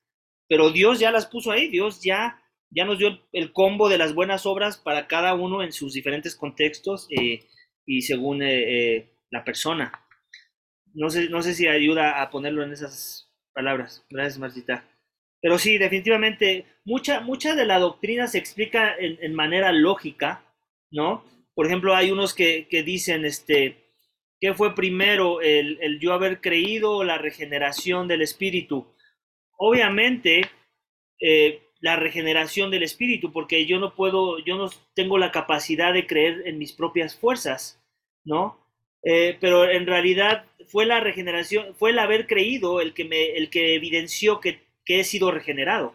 pero Dios ya las puso ahí. Dios ya, ya nos dio el, combo de las buenas obras para cada uno en sus diferentes contextos eh, y según la persona. No sé, no sé si ayuda a ponerlo en esas palabras. Gracias, Marcita. Pero sí, definitivamente, mucha, mucha de la doctrina se explica en, manera lógica, ¿no? Por ejemplo, hay unos que, que dicen, este, ¿qué fue primero, el, el, yo haber creído o la regeneración del espíritu? Obviamente, eh, la regeneración del espíritu, porque yo no puedo, yo no tengo la capacidad de creer en mis propias fuerzas, ¿no? Eh, pero en realidad fue la regeneración, fue el haber creído el que me, el que evidenció que, que he sido regenerado,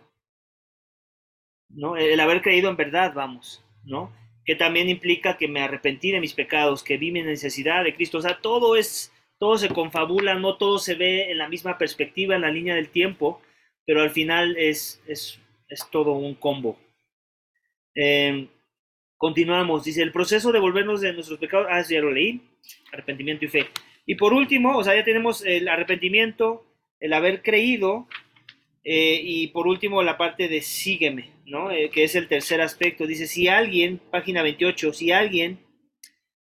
¿no? El haber creído en verdad, vamos, ¿no? que también implica que me arrepentí de mis pecados, que vi mi necesidad de Cristo. O sea, todo es, todo se confabula, no todo se ve en la misma perspectiva, en la línea del tiempo, pero al final es, es, es todo un combo. Eh, continuamos, dice, el proceso de volvernos de nuestros pecados, ah, ya lo leí, arrepentimiento y fe. Y por último, o sea, ya tenemos el arrepentimiento, el haber creído, eh, y por último, la parte de sígueme, ¿no? Eh, que es el tercer aspecto. Dice, si alguien, página 28, si alguien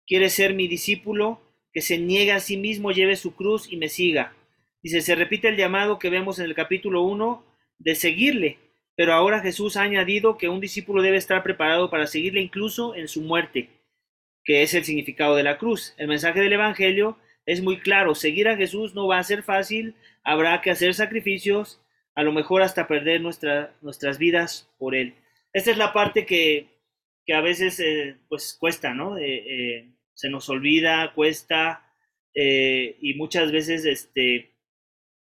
quiere ser mi discípulo, que se niegue a sí mismo, lleve su cruz y me siga. Dice, se repite el llamado que vemos en el capítulo 1 de seguirle, pero ahora Jesús ha añadido que un discípulo debe estar preparado para seguirle incluso en su muerte, que es el significado de la cruz. El mensaje del Evangelio es muy claro, seguir a Jesús no va a ser fácil, habrá que hacer sacrificios, a lo mejor hasta perder nuestra, nuestras vidas por él. Esta es la parte que, que a veces eh, pues cuesta, ¿no? Eh, se nos olvida, cuesta eh, y muchas veces este,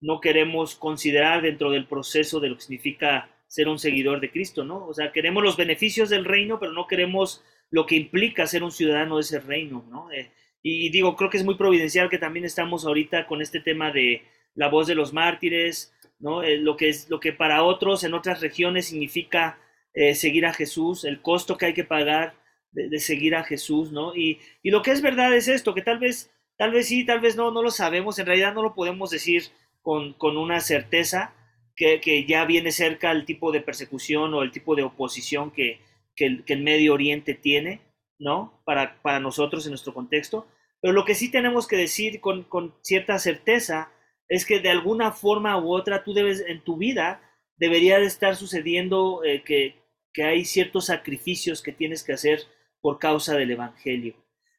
no queremos considerar dentro del proceso de lo que significa ser un seguidor de Cristo, ¿no? O sea, queremos los beneficios del reino, pero no queremos lo que implica ser un ciudadano de ese reino, ¿no? Eh, y digo, creo que es muy providencial que también estamos ahorita con este tema de la voz de los mártires, ¿no? Eh, lo, que es, lo que para otros en otras regiones significa eh, seguir a Jesús, el costo que hay que pagar de, de seguir a Jesús, ¿no? Y, y, lo que es verdad es esto, que tal vez, tal vez sí, tal vez no, no lo sabemos, en realidad no lo podemos decir con, con una certeza, que, que, ya viene cerca el tipo de persecución o el tipo de oposición que, que, el, que el Medio Oriente tiene, ¿no? Para, para nosotros en nuestro contexto. Pero lo que sí tenemos que decir con, con cierta certeza es que de alguna forma u otra tú debes, en tu vida, debería de estar sucediendo eh, que, que, hay ciertos sacrificios que tienes que hacer por causa del Evangelio.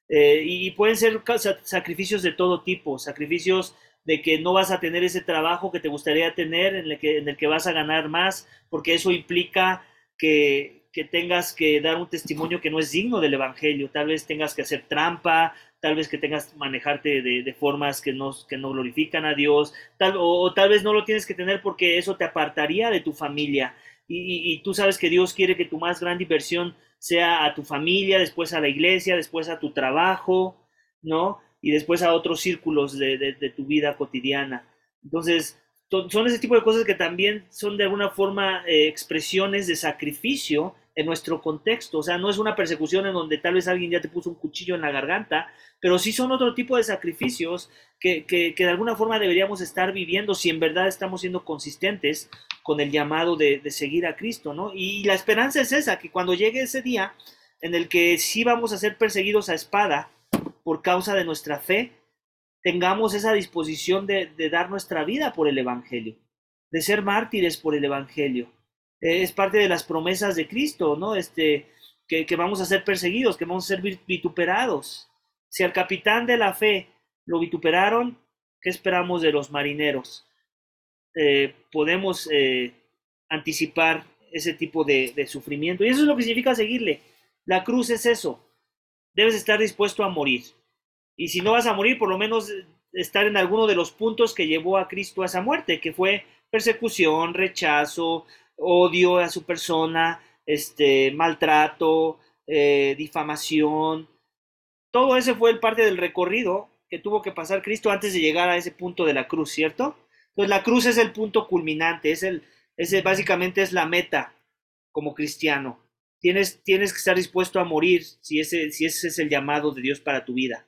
Eh, y pueden ser sacrificios de todo tipo, sacrificios de que no vas a tener ese trabajo que te gustaría tener, en el que, en el que vas a ganar más, porque eso implica que, que tengas que dar un testimonio que no es digno del Evangelio, tal vez tengas que hacer trampa, tal vez que tengas manejarte de, formas que no, que no glorifican a Dios, tal, o, tal vez no lo tienes que tener porque eso te apartaría de tu familia. Y, tú sabes que Dios quiere que tu más grande inversión sea a tu familia, después a la iglesia, después a tu trabajo, ¿no? Y después a otros círculos de, tu vida cotidiana. Entonces, son ese tipo de cosas que también son de alguna forma eh, expresiones de sacrificio en nuestro contexto. O sea, no es una persecución en donde tal vez alguien ya te puso un cuchillo en la garganta, pero sí son otro tipo de sacrificios que, que, de alguna forma deberíamos estar viviendo si en verdad estamos siendo consistentes con el llamado de, de, seguir a Cristo, ¿no? Y la esperanza es esa, que cuando llegue ese día en el que sí vamos a ser perseguidos a espada por causa de nuestra fe, tengamos esa disposición de, de dar nuestra vida por el Evangelio, de ser mártires por el Evangelio es parte de las promesas de Cristo, ¿no? Este, que, vamos a ser perseguidos, que vamos a ser vituperados. Si al capitán de la fe lo vituperaron, ¿qué esperamos de los marineros? Eh, podemos eh, anticipar ese tipo de, de, sufrimiento. Y eso es lo que significa seguirle. La cruz es eso. Debes estar dispuesto a morir. Y si no vas a morir, por lo menos estar en alguno de los puntos que llevó a Cristo a esa muerte, que fue persecución, rechazo, odio a su persona, este, maltrato, eh, difamación. Todo ese fue el parte del recorrido que tuvo que pasar Cristo antes de llegar a ese punto de la cruz, ¿cierto? Entonces la cruz es el punto culminante, es el, ese básicamente es la meta como cristiano. Tienes, tienes que estar dispuesto a morir si ese, si ese es el llamado de Dios para tu vida.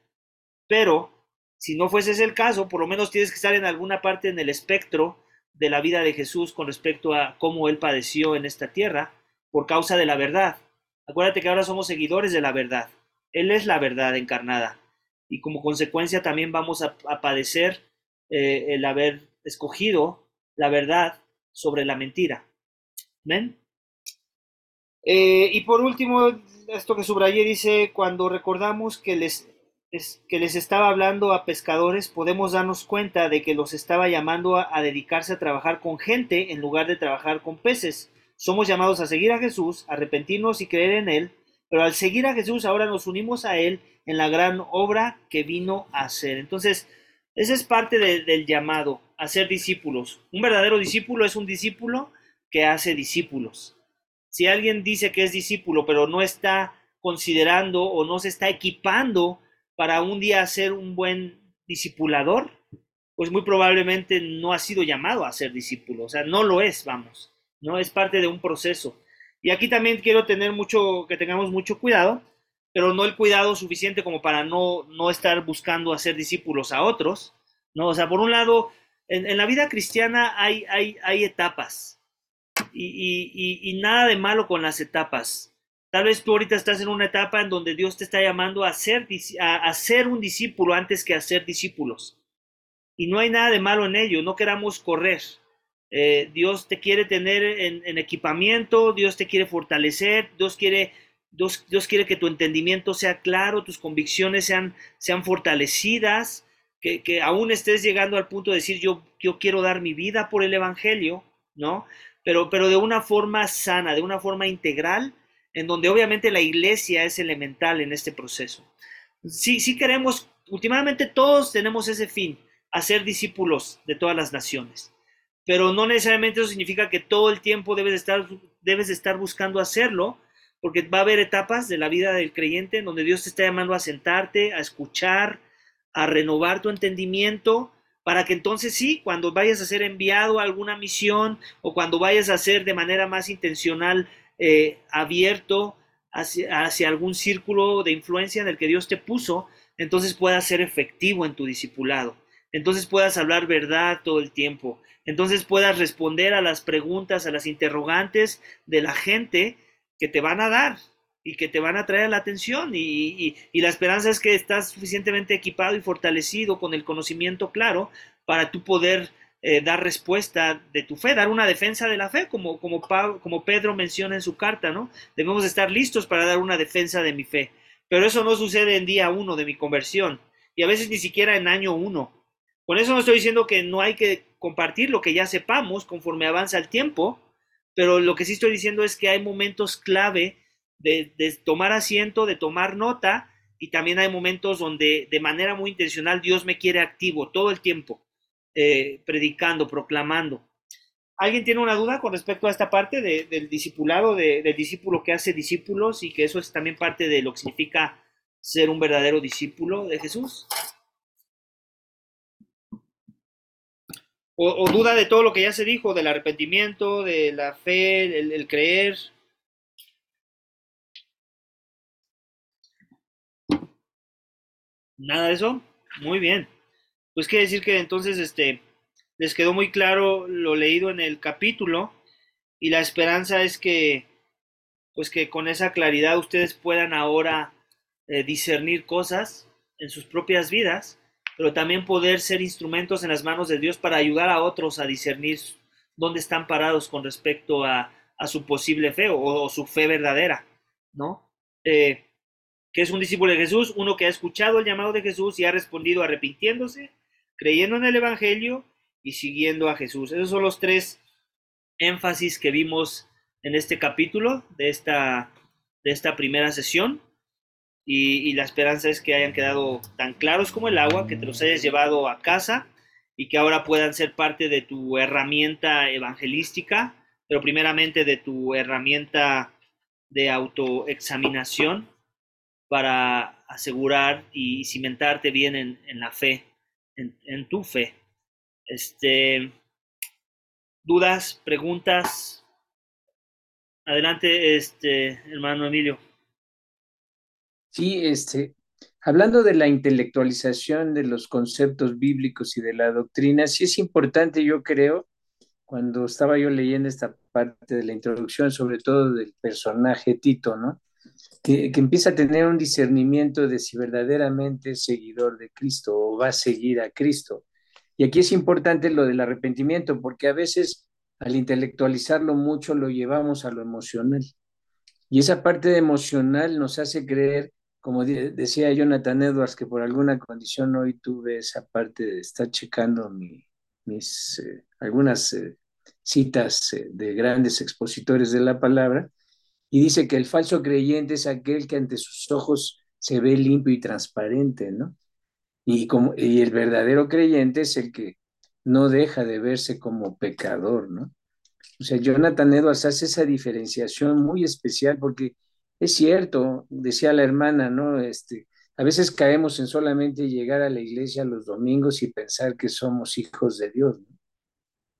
Pero si no fuese ese el caso, por lo menos tienes que estar en alguna parte en el espectro de la vida de Jesús con respecto a cómo él padeció en esta tierra por causa de la verdad. Acuérdate que ahora somos seguidores de la verdad. Él es la verdad encarnada. Y como consecuencia también vamos a, padecer eh, el haber escogido la verdad sobre la mentira. ¿Ven? Eh, y por último, esto que subrayé dice, cuando recordamos que les que les estaba hablando a pescadores, podemos darnos cuenta de que los estaba llamando a, dedicarse a trabajar con gente en lugar de trabajar con peces. Somos llamados a seguir a Jesús, arrepentirnos y creer en Él, pero al seguir a Jesús ahora nos unimos a Él en la gran obra que vino a hacer. Entonces, esa es parte del llamado, a ser discípulos. Un verdadero discípulo es un discípulo que hace discípulos. Si alguien dice que es discípulo, pero no está considerando o no se está equipando para un día ser un buen discipulador, pues muy probablemente no ha sido llamado a ser discípulo, o sea, no lo es, vamos, no es parte de un proceso. Y aquí también quiero tener mucho, que tengamos mucho cuidado, pero no el cuidado suficiente como para no, no estar buscando hacer discípulos a otros, ¿no? O sea, por un lado, en, la vida cristiana hay, hay, hay etapas y, y nada de malo con las etapas. Tal vez tú ahorita estás en una etapa en donde Dios te está llamando a ser, a, ser un discípulo antes que a ser discípulos. Y no hay nada de malo en ello, no queramos correr. Eh, Dios te quiere tener en, equipamiento, Dios te quiere fortalecer, Dios quiere, Dios, Dios quiere que tu entendimiento sea claro, tus convicciones sean, sean fortalecidas, que, que, aún estés llegando al punto de decir yo, yo quiero dar mi vida por el Evangelio, ¿no? Pero, pero de una forma sana, de una forma integral, en donde obviamente la iglesia es elemental en este proceso. Sí, sí queremos, últimamente todos tenemos ese fin, hacer discípulos de todas las naciones, pero no necesariamente eso significa que todo el tiempo debes estar, debes estar buscando hacerlo, porque va a haber etapas de la vida del creyente en donde Dios te está llamando a sentarte, a escuchar, a renovar tu entendimiento, para que entonces sí, cuando vayas a ser enviado a alguna misión o cuando vayas a ser de manera más intencional eh, abierto hacia, hacia, algún círculo de influencia en el que Dios te puso, entonces puedas ser efectivo en tu discipulado. Entonces puedas hablar verdad todo el tiempo. Entonces puedas responder a las preguntas, a las interrogantes de la gente que te van a dar. y que te van a traer la atención y, la esperanza es que estás suficientemente equipado y fortalecido con el conocimiento claro para tú poder eh, dar respuesta de tu fe, dar una defensa de la fe, como, como, como Pedro menciona en su carta, ¿no? Debemos estar listos para dar una defensa de mi fe. Pero eso no sucede en día uno de mi conversión y a veces ni siquiera en año uno. Con eso no estoy diciendo que no hay que compartir lo que ya sepamos conforme avanza el tiempo, pero lo que sí estoy diciendo es que hay momentos clave de, tomar asiento, de tomar nota, y también hay momentos donde de manera muy intencional Dios me quiere activo todo el tiempo, eh, predicando, proclamando. ¿Alguien tiene una duda con respecto a esta parte del discipulado, del discípulo que hace discípulos y que eso es también parte de lo que significa ser un verdadero discípulo de Jesús? O, duda de todo lo que ya se dijo, del arrepentimiento, de la fe, el, creer. Nada de eso. Muy bien. Pues quiere decir que entonces este les quedó muy claro lo leído en el capítulo y la esperanza es que pues que con esa claridad ustedes puedan ahora eh, discernir cosas en sus propias vidas pero también poder ser instrumentos en las manos de Dios para ayudar a otros a discernir dónde están parados con respecto a, su posible fe o, su fe verdadera, ¿no? Eh, que es un discípulo de Jesús, uno que ha escuchado el llamado de Jesús y ha respondido arrepintiéndose, creyendo en el Evangelio y siguiendo a Jesús. Esos son los tres énfasis que vimos en este capítulo de esta, de esta primera sesión y, la esperanza es que hayan quedado tan claros como el agua, que te los hayas llevado a casa y que ahora puedan ser parte de tu herramienta evangelística, pero primeramente de tu herramienta de autoexaminación para asegurar y cimentarte bien en, la fe, en, tu fe. Este, dudas, preguntas. Adelante, este, hermano Emilio.
Sí, este, hablando de la intelectualización de los conceptos bíblicos y de la doctrina, sí es importante, yo creo, cuando estaba yo leyendo esta parte de la introducción, sobre todo del personaje Tito, ¿no? Que, empieza a tener un discernimiento de si verdaderamente es seguidor de Cristo o va a seguir a Cristo. Y aquí es importante lo del arrepentimiento, porque a veces al intelectualizarlo mucho lo llevamos a lo emocional. Y esa parte emocional nos hace creer como decía Jonathan Edwards, que por alguna condición hoy tuve esa parte de estar checando mis eh, algunas eh, citas eh, de grandes expositores de la palabra, y dice que el falso creyente es aquel que ante sus ojos se ve limpio y transparente, ¿no? Y, como, el verdadero creyente es el que no deja de verse como pecador, ¿no? O sea, Jonathan Edwards hace esa diferenciación muy especial porque es cierto, decía la hermana, ¿no? Este, a veces caemos en solamente llegar a la iglesia los domingos y pensar que somos hijos de Dios. ¿no?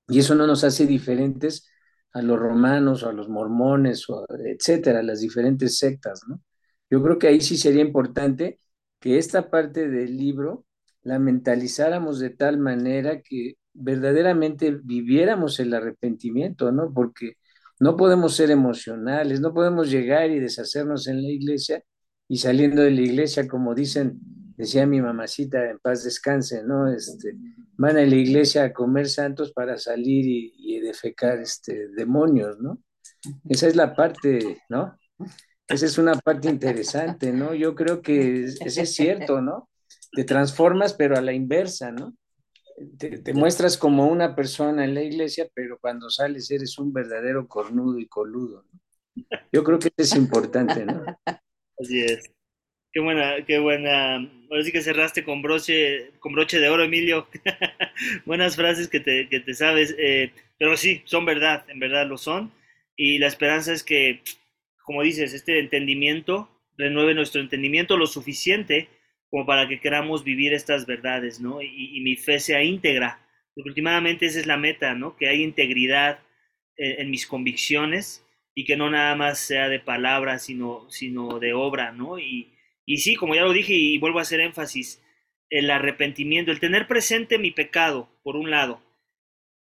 Y eso no nos hace diferentes a los romanos o a los mormones, o etcétera, las diferentes sectas, ¿no? Yo creo que ahí sí sería importante que esta parte del libro la mentalizáramos de tal manera que verdaderamente viviéramos el arrepentimiento, ¿no? Porque no podemos ser emocionales, no podemos llegar y deshacernos en la iglesia y saliendo de la iglesia, como dicen, decía mi mamacita, en paz descanse, ¿no? Este, van a la iglesia a comer santos para salir y, defecar este, demonios, ¿no? Esa es la parte, ¿no? Esa es una parte interesante, ¿no? Yo creo que ese es cierto, ¿no? Te transformas, pero a la inversa, ¿no? te, muestras como una persona en la iglesia, pero cuando sales eres un verdadero cornudo y coludo. Yo creo que es importante, ¿no?
Así es. Qué buena, qué buena. Ahora sí que cerraste con broche, con broche de oro, Emilio. Buenas frases que te, que te sabes. Eh, pero sí, son verdad, en verdad lo son. Y la esperanza es que, como dices, este entendimiento renueve nuestro entendimiento lo suficiente como para que queramos vivir estas verdades, ¿no? Y, mi fe sea íntegra, porque últimamente esa es la meta, ¿no? Que hay integridad en, mis convicciones y que no nada más sea de palabras, sino, sino de obra, ¿no? Y, y sí, como ya lo dije y vuelvo a hacer énfasis, el arrepentimiento, el tener presente mi pecado, por un lado,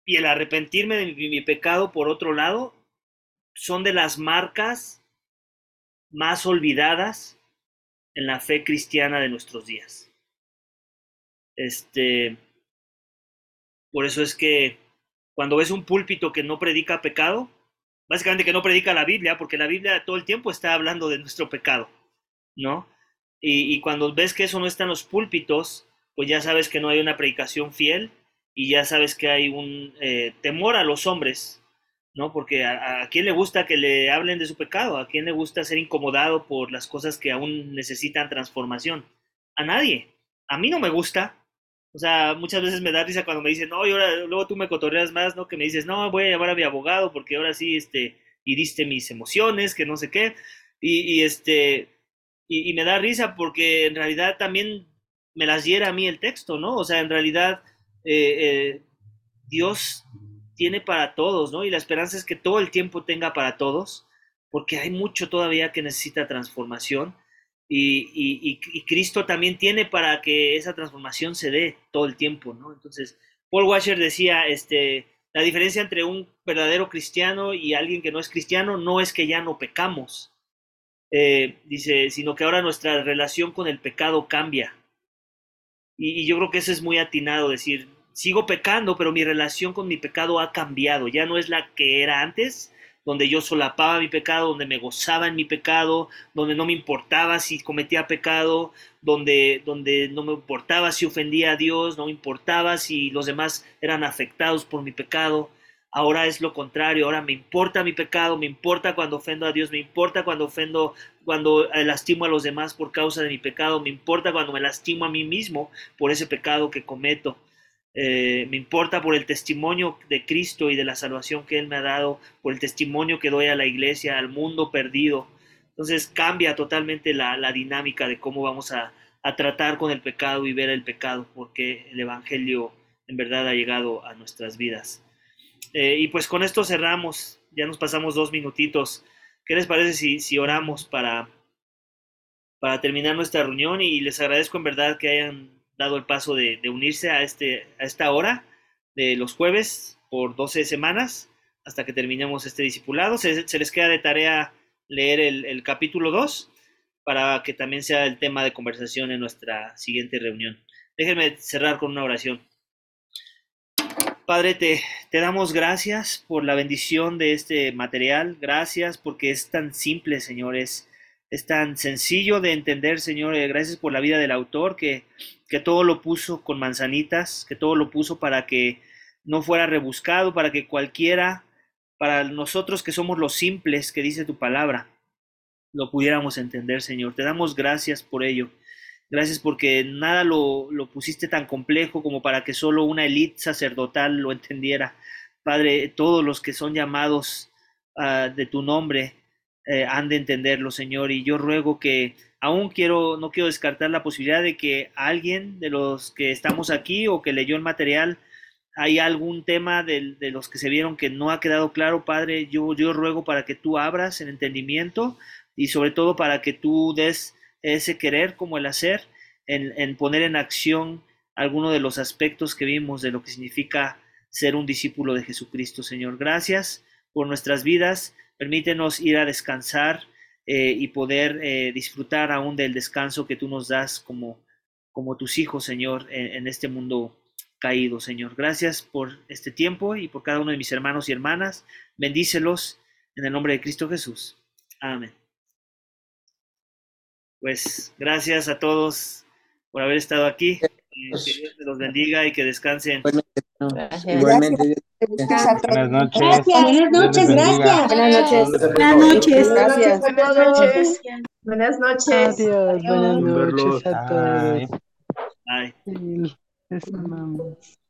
y el arrepentirme de mi, pecado, por otro lado, son de las marcas más olvidadas en la fe cristiana de nuestros días. Este, por eso es que cuando ves un púlpito que no predica pecado, básicamente que no predica la Biblia, porque la Biblia todo el tiempo está hablando de nuestro pecado, ¿no? Y, cuando ves que eso no está en los púlpitos, pues ya sabes que no hay una predicación fiel y ya sabes que hay un eh, temor a los hombres, ¿no? Porque a, quién le gusta que le hablen de su pecado, a quién le gusta ser incomodado por las cosas que aún necesitan transformación. A nadie. A mí no me gusta, o sea, muchas veces me da risa cuando me dicen, no, y ahora luego tú me cotorreas más, ¿no? Que me dices, no, voy a llamar a mi abogado porque ahora sí, este, diste mis emociones, que no sé qué. Y, este, y, me da risa porque en realidad también me las hiera a mí el texto, ¿no? O sea, en realidad eh, eh, Dios tiene para todos, ¿no? Y la esperanza es que todo el tiempo tenga para todos, porque hay mucho todavía que necesita transformación y, Cristo también tiene para que esa transformación se dé todo el tiempo, ¿no? Entonces, Paul Washer decía, este, la diferencia entre un verdadero cristiano y alguien que no es cristiano no es que ya no pecamos, eh, dice, sino que ahora nuestra relación con el pecado cambia. Y, yo creo que eso es muy atinado, decir, sigo pecando, pero mi relación con mi pecado ha cambiado, ya no es la que era antes, donde yo solapaba mi pecado, donde me gozaba en mi pecado, donde no me importaba si cometía pecado, donde, donde no me importaba si ofendía a Dios, no me importaba si los demás eran afectados por mi pecado. Ahora es lo contrario, ahora me importa mi pecado, me importa cuando ofendo a Dios, me importa cuando ofendo, cuando eh, lastimo a los demás por causa de mi pecado, me importa cuando me lastimo a mí mismo por ese pecado que cometo. Eh, me importa por el testimonio de Cristo y de la salvación que Él me ha dado, por el testimonio que doy a la iglesia, al mundo perdido. Entonces cambia totalmente la, dinámica de cómo vamos a, tratar con el pecado y ver el pecado, porque el Evangelio en verdad ha llegado a nuestras vidas. Eh, y pues con esto cerramos, ya nos pasamos dos minutitos. ¿Qué les parece si, oramos para, para terminar nuestra reunión? Y les agradezco en verdad que hayan dado el paso de, unirse a, este, a esta hora de los jueves por 12 semanas hasta que terminemos este discipulado. Se, les queda de tarea leer el, capítulo 2 para que también sea el tema de conversación en nuestra siguiente reunión. Déjenme cerrar con una oración. Padre, te, te, damos gracias por la bendición de este material. Gracias porque es tan simple, señores es tan sencillo de entender, Señor. Eh, gracias por la vida del autor que, que todo lo puso con manzanitas, que todo lo puso para que no fuera rebuscado, para que cualquiera, para nosotros que somos los simples que dice tu palabra, lo pudiéramos entender, Señor. Te damos gracias por ello. Gracias porque nada lo, lo pusiste tan complejo como para que solo una élite sacerdotal lo entendiera. Padre, todos los que son llamados uh, de tu nombre, eh, han de entenderlo, Señor. Y yo ruego que aún quiero, no quiero descartar la posibilidad de que alguien de los que estamos aquí o que leyó el material, hay algún tema de, los que se vieron que no ha quedado claro, Padre. Yo, yo ruego para que tú abras el entendimiento y sobre todo para que tú des ese querer como el hacer en, en poner en acción alguno de los aspectos que vimos de lo que significa ser un discípulo de Jesucristo, Señor. Gracias por nuestras vidas. Permítenos ir a descansar eh, y poder eh, disfrutar aún del descanso que tú nos das como, como tus hijos, Señor, en, este mundo caído, Señor. Gracias por este tiempo y por cada uno de mis hermanos y hermanas. Bendícelos en el nombre de Cristo Jesús. Amén. Pues gracias a todos por haber estado aquí. que Dios los bendiga y que descansen.
Igualmente.
Buenas noches.
Buenas noches, gracias.
Buenas noches.
Buenas noches.
Gracias.
Buenas noches. Buenas noches.
Adiós, buenas noches a todos.
Bye.